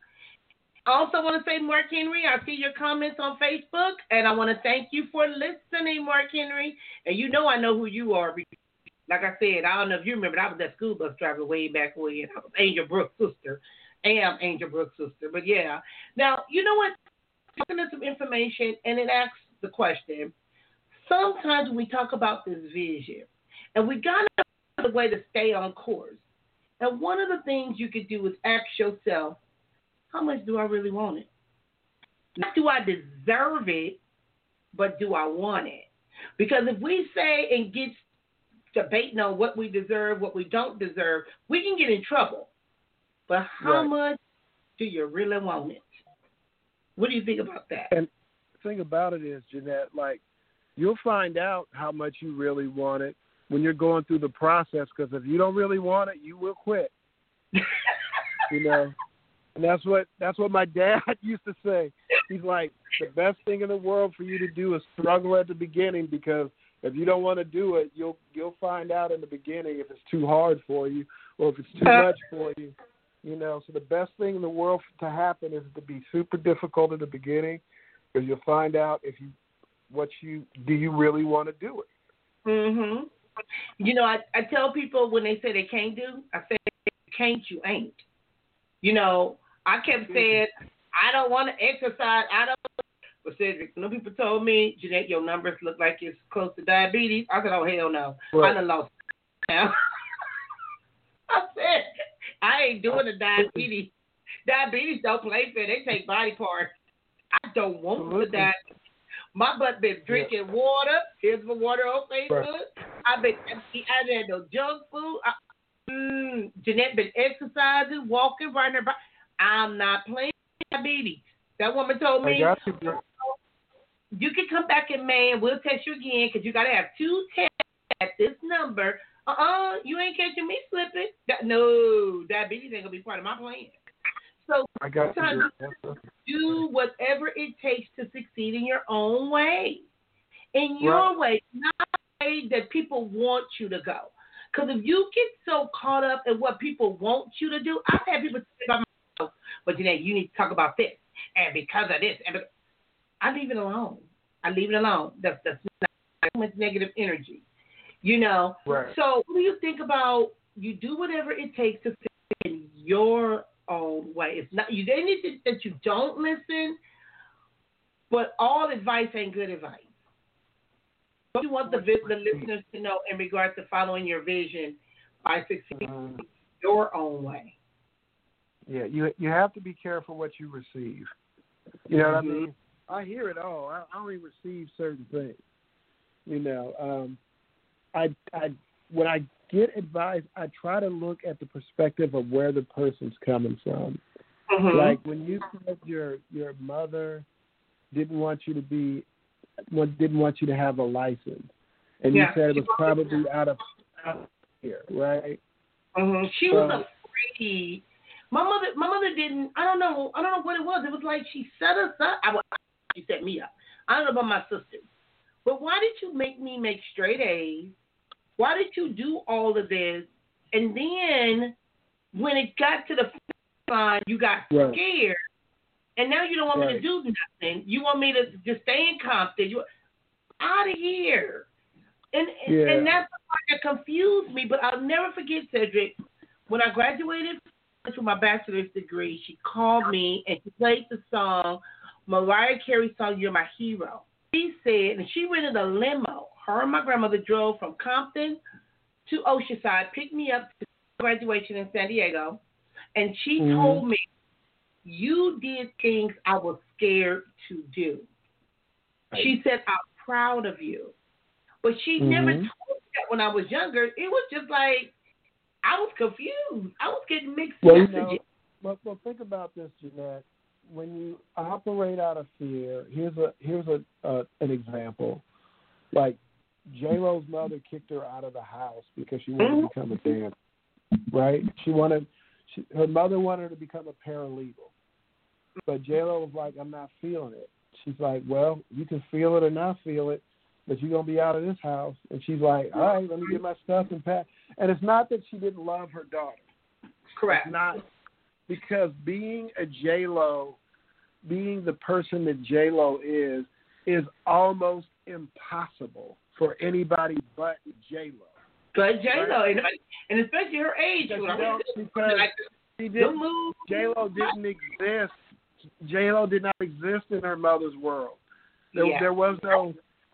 I also want to say, Mark Henry, I see your comments on Facebook, and I want to thank you for listening, Mark Henry. And you know I know who you are. Like I said, I don't know if you remember, I was that school bus driver way back when I was Angel Brooks' sister. am Angel Brooks' sister. But yeah. Now, you know what? Looking at some information, and it asks the question. Sometimes when we talk about this vision, and we got to find a way to stay on course. And one of the things you could do is ask yourself, how much do I really want it? Not do I deserve it, but do I want it? Because if we say and get debating on what we deserve, what we don't deserve, we can get in trouble. But how right. much do you really want it? What do you think about that? And the thing about it is, Jeanette, like you'll find out how much you really want it when you're going through the process. Because if you don't really want it, you will quit. you know, and that's what that's what my dad used to say. He's like, the best thing in the world for you to do is struggle at the beginning because if you don't want to do it, you'll you'll find out in the beginning if it's too hard for you or if it's too much for you. You know, so the best thing in the world to happen is to be super difficult at the beginning because you'll find out if you what you do you really want to do it. Mhm. You know, I I tell people when they say they can't do, I say can't you ain't. You know, I kept mm-hmm. saying I don't want to exercise. I don't. But Cedric, no people told me, Jeanette, your numbers look like it's close to diabetes. I said, oh hell no, right. I done lost now. I said, I ain't doing the diabetes. Diabetes don't play fair. They take body parts. I don't want the diabetes. My butt been drinking yeah. water. Here's my water on Facebook. Right. I've been I had no junk food. I, mm, Jeanette been exercising, walking, running bike. I'm not playing diabetes. That woman told me. You, you can come back in May and we'll test you again because you got to have two tests at this number. Uh uh-uh, uh you ain't catching me slipping. That, no, diabetes ain't gonna be part of my plan. So I got you. do whatever it takes to succeed in your own way, in your right. way, not the way that people want you to go. Because if you get so caught up in what people want you to do, I've had people say about but you know, you need to talk about this, and because of this, and I leave it alone. I leave it alone. That's that's not too much negative energy, you know. Right. So, what do you think about you do whatever it takes to fit in your own way? It's not you. Anything that you don't listen, but all advice ain't good advice. What do you want the, the listeners to know in regards to following your vision by succeeding mm-hmm. your own way? Yeah, you you have to be careful what you receive. You know what mm-hmm. I mean? I hear it all. I, I only receive certain things. You know, um, I I when I get advice, I try to look at the perspective of where the person's coming from. Mm-hmm. Like when you said your your mother didn't want you to be, didn't want you to have a license, and yeah. you said it was probably out of out of here, right? Mm-hmm. She was afraid. My mother, my mother didn't. I don't know. I don't know what it was. It was like she set us up. I, she set me up. I don't know about my sisters. But why did you make me make straight A's? Why did you do all of this? And then when it got to the line, you got right. scared. And now you don't want right. me to do nothing. You want me to just stay in Compton. You out of here. And yeah. and that's the part that confused me. But I'll never forget Cedric. When I graduated with my bachelor's degree, she called me and she played the song Mariah Carey song "You're My Hero." She said, and she rented a limo. Her and my grandmother drove from Compton to Oceanside, picked me up to graduation in San Diego, and she mm-hmm. told me you did things I was scared to do. Right. She said, I'm proud of you. But she never Mhm. told me that when I was younger. It was just like I was confused. I was getting mixed Well, you messages. know, well, well, think about this, Jeanette. When you operate out of fear, here's a here's a uh, an example. Like J Lo's mother kicked her out of the house because she wanted to become a dancer, right? She wanted she, her mother wanted her to become a paralegal, but J Lo was like, "I'm not feeling it." She's like, "Well, you can feel it or not feel it, but you're gonna be out of this house." And she's like, "All right, let me get my stuff and pack." And it's not that she didn't love her daughter. Correct. It's not because being a J Lo, being the person that J Lo is, is almost impossible for anybody but J Lo. But J Lo, and, and especially her age, you know, because she didn't, move, J Lo didn't exist. J Lo did not exist in her mother's world. There, Yeah. there was no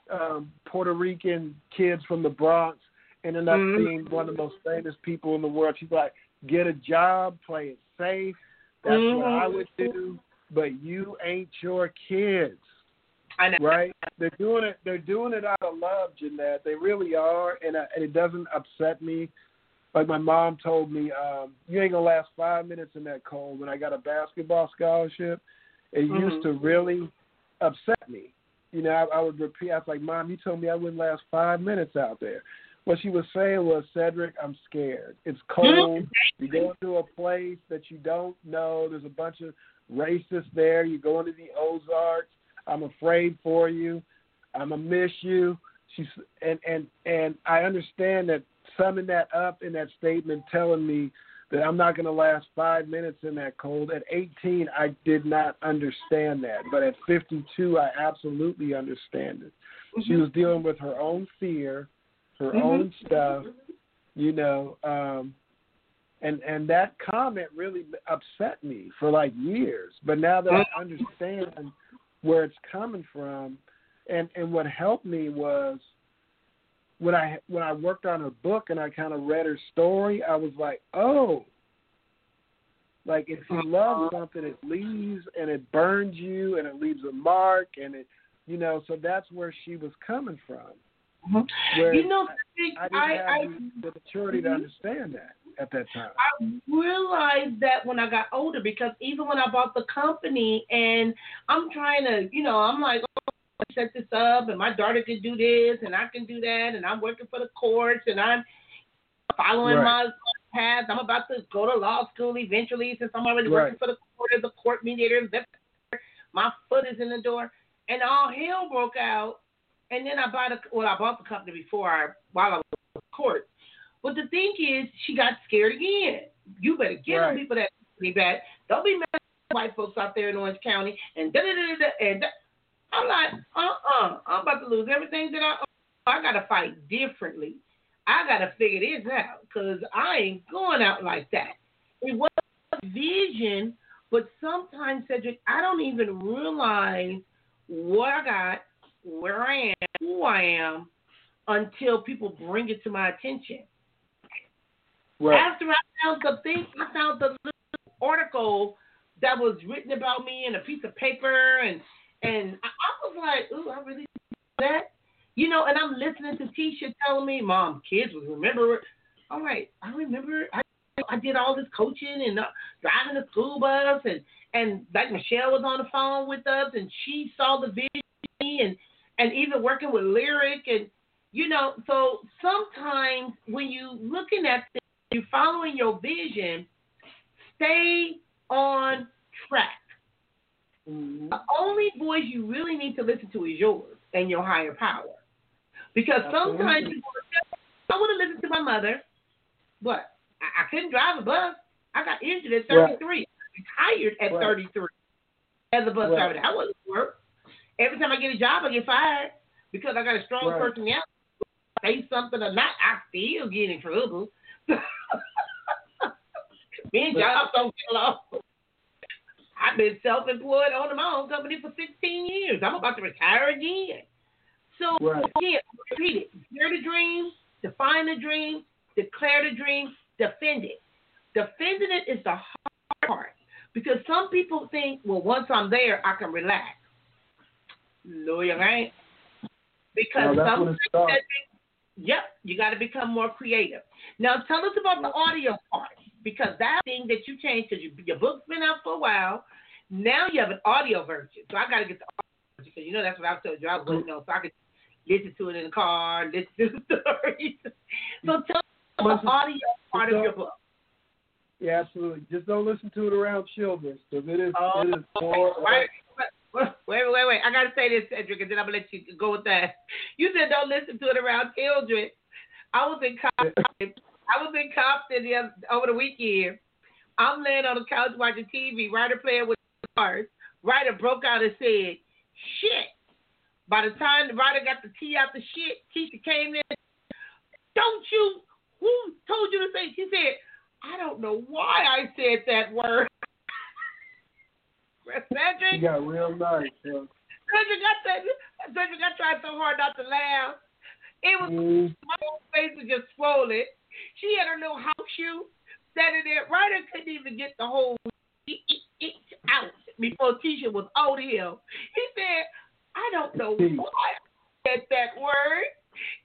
um, Puerto Rican kids from the Bronx ending up Mhm. being one of the most famous people in the world. She's like, get a job, play it safe. That's what Mhm. I would do. But you ain't your kids, I know. right? They're doing it. They're doing it out of love, Jeanette. They really are, and, I, and it doesn't upset me. Like my mom told me, um, you ain't gonna last five minutes in that cold. When I got a basketball scholarship, it used Mhm. to really upset me. You know, I, I would repeat. I was like, "Mom, you told me I wouldn't last five minutes out there." What she was saying was, "Cedric, I'm scared. It's cold. You're going to a place that you don't know. There's a bunch of racists there. You're going to the Ozarks. I'm afraid for you. I'm gonna miss you." She's and and and I understand that summing that up in that statement, telling me that I'm not going to last five minutes in that cold. At 18, I did not understand that, but at 52, I absolutely understand it. She was dealing with her own fear, her Mhm. own stuff, you know, um, and and that comment really upset me for like years. But now that I understand where it's coming from, and and what helped me was when I when I worked on her book and I kind of read her story, I was like, oh, like if you love something, it leaves and it burns you and it leaves a mark and it, you know, so that's where she was coming from. Mhm. Where You know, I I didn't I, have I, the, maturity to understand that at that time. I realized that when I got older because even when I bought the company and I'm trying to, you know, I'm like, oh, set this up and my daughter can do this and I can do that and I'm working for the courts and I'm following Right. my path. I'm about to go to law school eventually since I'm already working for the court as a court mediator. My foot is in the door and all hell broke out. And then I bought a well, I bought the company before I while I was in court. But the thing is, she got scared again. You better get Right. on people that me back. Don't be mad at white folks out there in Orange County and da da da da and da. I'm like, uh uh-uh. uh, i am about to lose everything that I own. I gotta fight differently. I gotta figure this out because I ain't going out like that. It was a vision, but sometimes Cedric, I don't even realize what I got, where I am, who I am, until people bring it to my attention. Right. After I found the thing, I found the little article that was written about me in a piece of paper, and and I, was like, ooh, I really that, you know. And I'm listening to Tisha telling me, "Mom, kids will remember." it." I'm I remember. I I did all this coaching and uh, driving the school bus, and and like Michelle was on the phone with us, and she saw the vision, and and even working with Lyric, and you know. So sometimes when you looking at this, you're following your vision, stay on track. Mhm. The only voice you really need to listen to is yours and your higher power. Because sometimes Absolutely. people say, I want to listen to my mother, but I, I couldn't drive a bus. I got injured at Right. 33. I retired at Right. 33 as a bus Right. driver. That wasn't work. Every time I get a job, I get fired because I got a strong Right. personality. Say something or not, I still get in trouble. Me and jobs don't get along. I've been self-employed owning my own company for 16 years. I'm about to retire again. So Right. again, repeat it. Hear the dream, define the dream, declare the dream, defend it. Defending it is the hard part Because some people think, well, once I'm there, I can relax. No, you ain't. Because No, some. Yep, you got to become more creative. Now, tell us about the audio part because that thing that you changed because you, your book's been out for a while. Now you have an audio version, so I got to get the audio version because you know that's what I told you I was waiting on, so I could listen to it in the car, listen to the stories. so tell me about the audio part of your book. Yeah, absolutely. Just don't listen to it around children because it is Oh, it is more. wait, wait, wait, wait. I gotta say this, Cedric, and then I'm gonna let you go with that. You said don't listen to it around children. I was in Compton. I was in Compton the other, over the weekend. I'm laying on the couch watching TV. Ryder playing with cars. Ryder broke out and said, "Shit." By the time the Ryder got the tea out the shit, Keisha came in. Don't you? Who told you to say? She said, "I don't know why I said that word." Cedric, She got real nice. Yeah. Cedric, I said, Cedric, I tried so hard not to laugh. It was Mm, my whole face was just swollen. She had her little house shoe standing there. Ryder couldn't even get the whole it, it, it out before Tisha was on him. He said, I don't know why I said that word.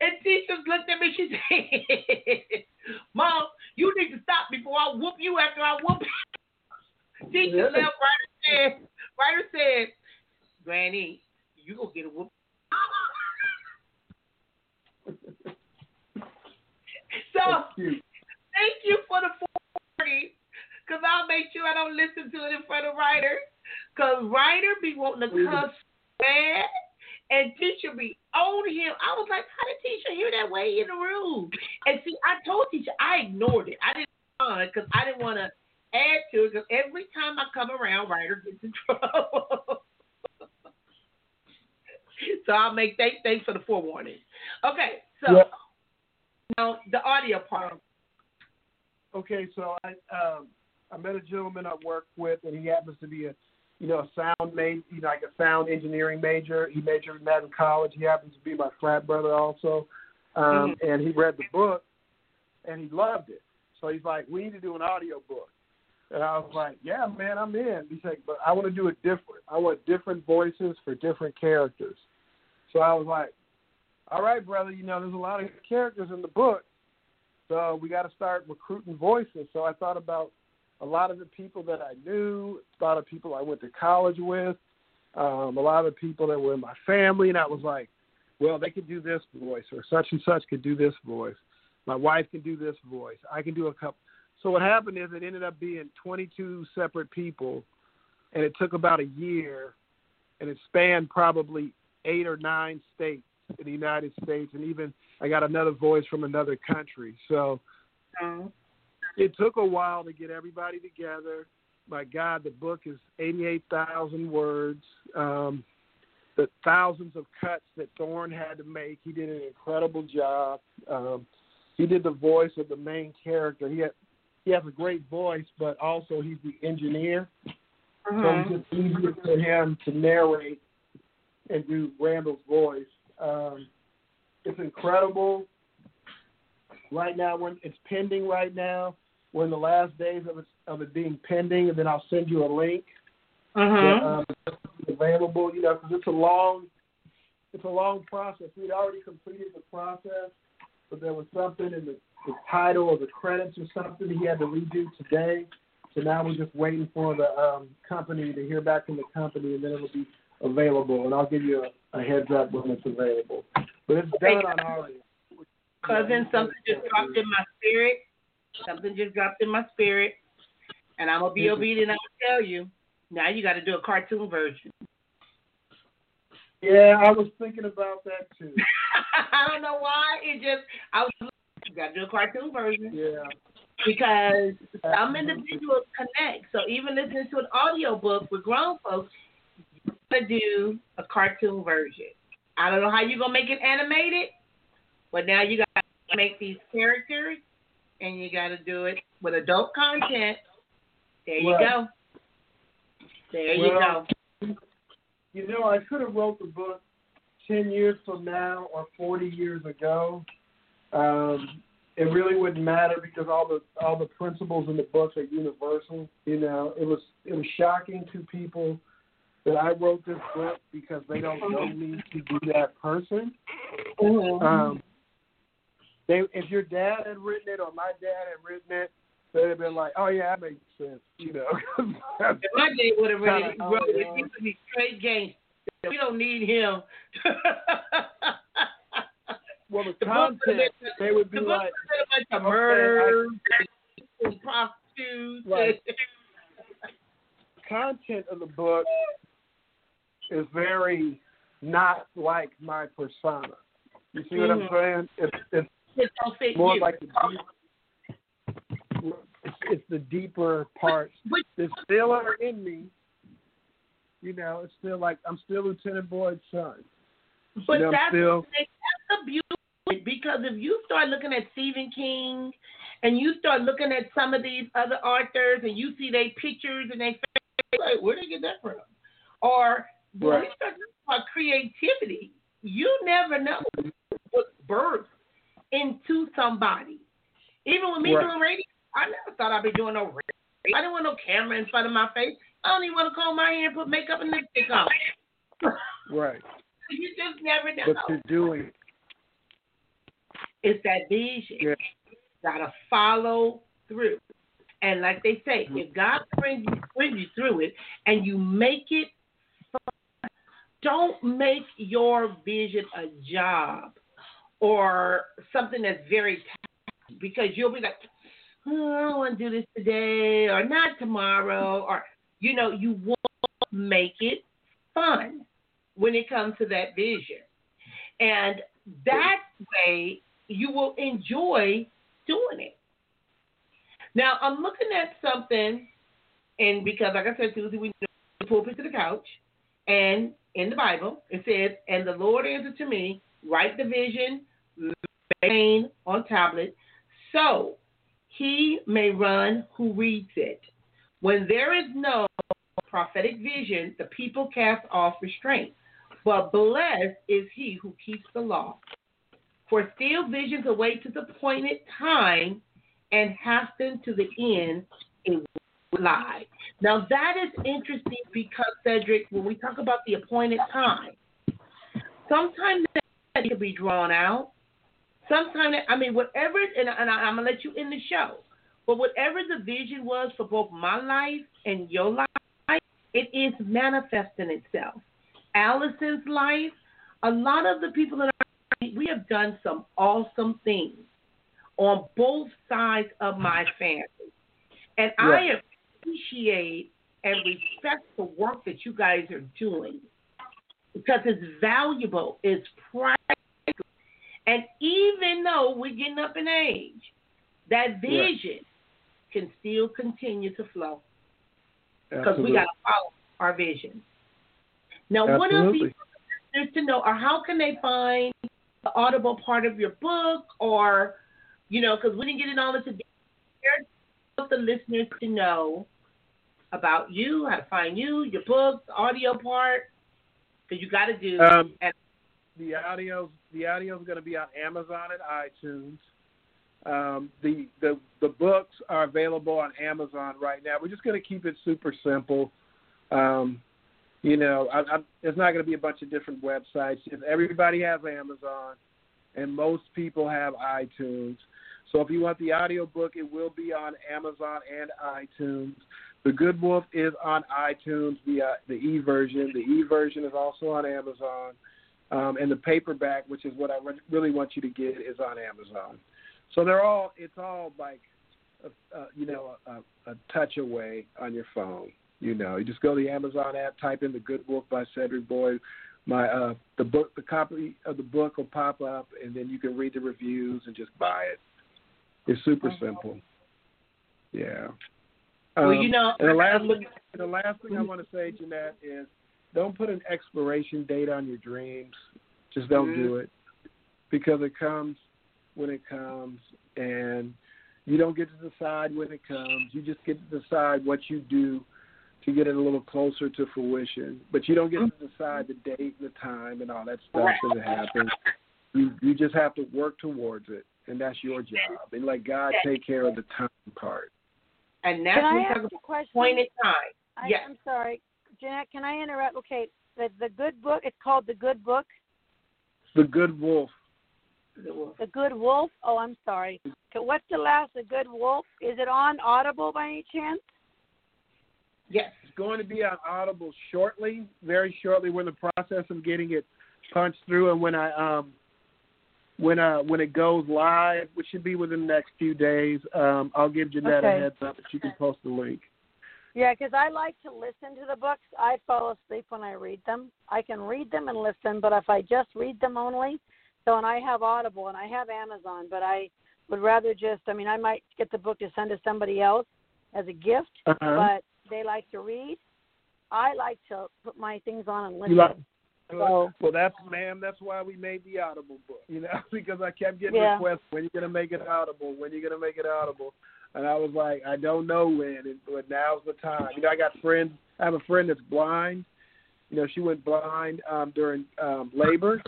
And Tisha looked at me. She said, Mom, you need to stop before I whoop you after I whoop you. Tisha Really? left. Ryder said, Ryder said, Granny, you gonna get a whoop. So thank you for the 40, because I'll make sure I don't listen to it in front of Ryder. Because Ryder be wanting to mm-hmm. cuss bad, and Tisha be on him. I was like, how did Tisha hear that way in the room? And see, I told Tisha, I ignored it. I didn't because I didn't want to add to it. Because every time I come around, Ryder gets in trouble. so I'll make thanks thanks for the forewarning. Okay, so Yeah. Now the audio part. Okay, so I um, I met a gentleman I work with, and he happens to be a you know a sound major, you know, like a sound engineering major. He majored in that in college. He happens to be my frat brother also, um, and he read the book, and he loved it. So he's like, "We need to do an audio book." And I was like, "Yeah, man, I'm in." He's like, "But I want to do it different. I want different voices for different characters." So I was like, "All right, brother. You know, there's a lot of characters in the book." So we got to start recruiting voices. So I thought about a lot of the people that I knew, a lot of people I went to college with, um, a lot of the people that were in my family, and I was like, well, they could do this voice, or such and such could do this voice. My wife can do this voice. I can do a couple. So what happened is it ended up being 22 separate people, and it took about a year, and it spanned probably eight or nine states in the United States, and even I got another voice from another country. So it took a while to get everybody together. My God, the book is 88,000 words. Um, the thousands of cuts that Thorne had to make, he did an incredible job. Um, he did the voice of the main character. He had, he has a great voice, but also he's the engineer. So it's just easier for him to narrate and do Randall's voice. Um, it's incredible. Right now, when it's pending right now, we're in the last days of it, of it being pending, and then I'll send you a link that, um, available. You know, because it's a long, it's a long process. We'd already completed the process, but there was something in the, the title or the credits or something he had to redo today. So now we're just waiting for the um, company to hear back from the company, and then it'll be available. And I'll give you a, a heads up when it's available. But it's done on our. Cousin, something just dropped in my spirit. Something just dropped in my spirit. And I'm going to be obedient. I'm going to tell you. Now you got to do a cartoon version. Yeah, I was thinking about that too. I don't know why. It just, I was, you got to do a cartoon version. Yeah. Because some individuals connect. So even listening to an audio book with grown folks, to do a cartoon version. I don't know how you're going to make it animated, but now you got to make these characters and you got to do it with adult content. There you go. There you go. You know, I could have wrote the book ten years from now or forty years ago. Um, it really wouldn't matter because all the all the principles in the books are universal. You know, it was it was shocking to people that I wrote this book because they don't know me to be that person. Mm-hmm. Um, they if your dad had written it or my dad had written it, they'd have been like, "Oh yeah, that makes sense," you know. If my dad would have written wrote oh, it, yeah. he would be straight gangster. We don't need him. well, the The content they would be the like, would have been a Okay, I- prostitutes. Right. content of the book is very not like my persona. You see what I'm Mhm. saying? It's it's It more you. like the deep, it's, it's the deeper parts that still are in me. You know, it's still like I'm still Lieutenant Boyd's son. but you know, that's, still that's the beauty because if you start looking at Stephen King and you start looking at some of these other authors and you see their pictures and they like, where did they get that from? Or when Right. we start talking about creativity, you never know what birth into somebody. Even with me Right. doing radio, I never thought I'd be doing no radio. I didn't want no camera in front of my face. I don't even want to comb my hair and put makeup and lipstick on. right, you just never know. but you're doing It's that vision. Yeah. Gotta follow through. And like they say, mm-hmm. if God brings you, brings you through it and you make it don't make your vision a job or something that's very because you'll be like, oh, I don't want to do this today or not tomorrow or you know, you won't make it fun when it comes to that vision. And that way you will enjoy doing it. Now I'm looking at something, and because like I said, Tuesday we the pulpit to the couch, and in the Bible it says, "And the Lord answered to me, write the vision, maintain on tablet, so he may run who reads it. When there is no prophetic vision, the people cast off restraint. But blessed is he who keeps the law. For still visions await to the appointed time, and hasten to the end will lie. Now that is interesting because Cedric, when we talk about the appointed time, sometimes that can be drawn out. Sometimes, I mean, whatever, and, and I, I'm gonna let you in the show. But whatever the vision was for both my life and your life, it is manifesting itself. Allison's life, a lot of the people in our we have done some awesome things on both sides of my family. And I appreciate and respect the work that you guys are doing because it's valuable, it's practical. And even though we're getting up in age, that vision can still continue to flow because we got to follow our vision. Now, what else do you to know, or how can they find the audible part of your book, or you know, because we didn't get it all detail. Want the listeners to know about you, how to find you, your books, audio part, because you got to do. Um, and- the audio the audio is going to be on Amazon and iTunes. Um, the the the books are available on Amazon right now. We're just going to keep it super simple. Um, you know, I, I, there's not going to be a bunch of different websites. If everybody has Amazon, and most people have iTunes. So if you want the audio book, it will be on Amazon and iTunes. The Good Wolf is on iTunes, the uh, the e version. The e version is also on Amazon, um, and the paperback, which is what I re- really want you to get, is on Amazon. So they're all it's all like, a, a, you know, a, a touch away on your phone. You know, you just go to the Amazon app, type in the Good Wolf by Cedric Boyd. My uh, the book, the copy of the book will pop up, and then you can read the reviews and just buy it. It's super Mhm. simple. Yeah. Well, Um, you know, and the last thing, the last thing I want to say, Jeanette, is don't put an expiration date on your dreams. Just don't Mm-hmm. do it because it comes when it comes, and you don't get to decide when it comes. You just get to decide what you do to get it a little closer to fruition. But you don't get to decide the date and the time and all that stuff that it happens. You you just have to work towards it. and that's your job. And let God take care of the time part. And that's Can I what we ask a about question? appointed time. I, Yes. I'm sorry, Jeanette. Can I interrupt? Okay, the the good book. It's called the Good Book. The Good Wolf. The Good Wolf. Oh, I'm sorry. Okay, What's the last? The Good Wolf. Is it on Audible by any chance? Yes. It's going to be on Audible shortly, very shortly. We're in the process of getting it punched through, and when I um when uh when it goes live, which should be within the next few days, um I'll give Jeanette Okay. a heads up that she can post the link. Yeah, because I like to listen to the books. I fall asleep when I read them. I can read them and listen, but if I just read them only, so and I have Audible and I have Amazon, but I would rather just. I mean, I might get the book to send to somebody else as a gift, Uh-huh. but they like to read. I like to put my things on and listen. You like- well, that's ma'am. That's why we made the Audible book. You know, because I kept getting Yeah. requests when you gonna make it Audible, when you gonna make it Audible, and I was like, I don't know when, and, but now's the time. You know, I got friends. I have a friend that's blind. You know, she went blind um, during um, labor,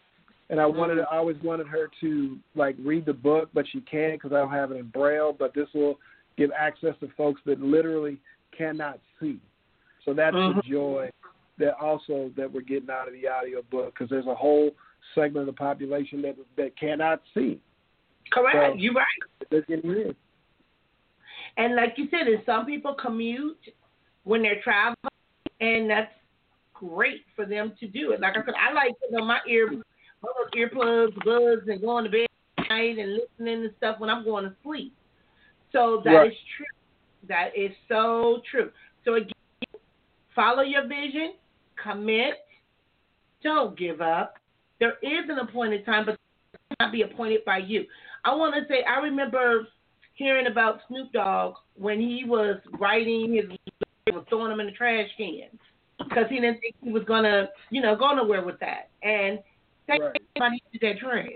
and I wanted, I always wanted her to like read the book, but she can't because I don't have it in braille. But this will give access to folks that literally cannot see. So that's the Mhm. joy that also that we're getting out of the audio book because there's a whole segment of the population that that cannot see. Correct. So- You're right. They're getting in. And like you said, and some people commute when they're traveling, and that's great for them to do it. Like I said, I like putting on my ear, my earplugs, buds, and going to bed at night and listening to stuff when I'm going to sleep. So that is Right. true. That is so true. So again, follow your vision, commit, don't give up. There is an appointed time, but it cannot be appointed by you. I want to say I remember hearing about Snoop Dogg when he was writing his was throwing them in the trash can because he didn't think he was gonna, you know, go nowhere with that. And thank Right. somebody did that trash,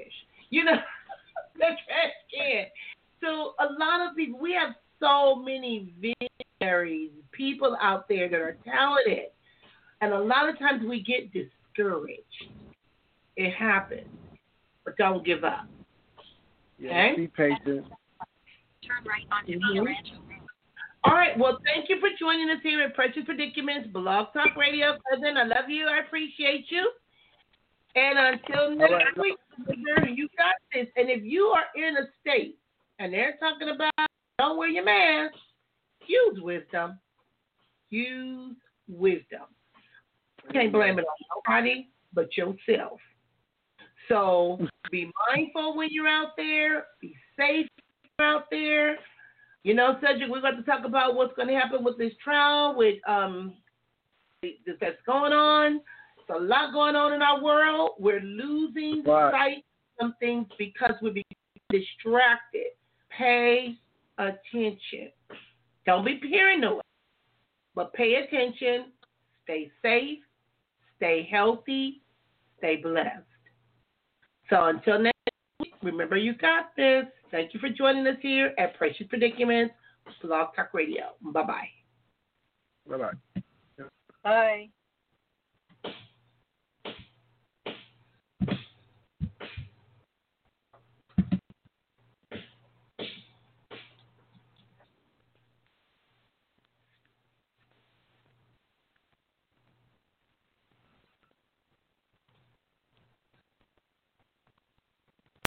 you know, that trash can. So a lot of people, we have so many visionaries, people out there that are talented, and a lot of times we get discouraged. It happens, but don't give up. Yeah, Okay. Be patient. Mhm. All right. Well, thank you for joining us here at Precious Predicaments Blog Talk Radio. Cousin, I love you. I appreciate you. And until next right. week, you got this. And if you are in a state and they're talking about don't wear your mask, use wisdom. Use wisdom. You can't blame it on nobody but yourself. So be mindful when you're out there. Be safe out there. You know, Cedric, we're going to talk about what's going to happen with this trial, with um, that's going on. There's a lot going on in our world. We're losing Right. sight of some things because we're being distracted. Pay attention. Don't be paranoid, but pay attention. Stay safe. Stay healthy. Stay blessed. So until next week, remember you got this. Thank you for joining us here at Precious Predicaments Blog Talk Radio. Bye bye. Bye bye. Bye.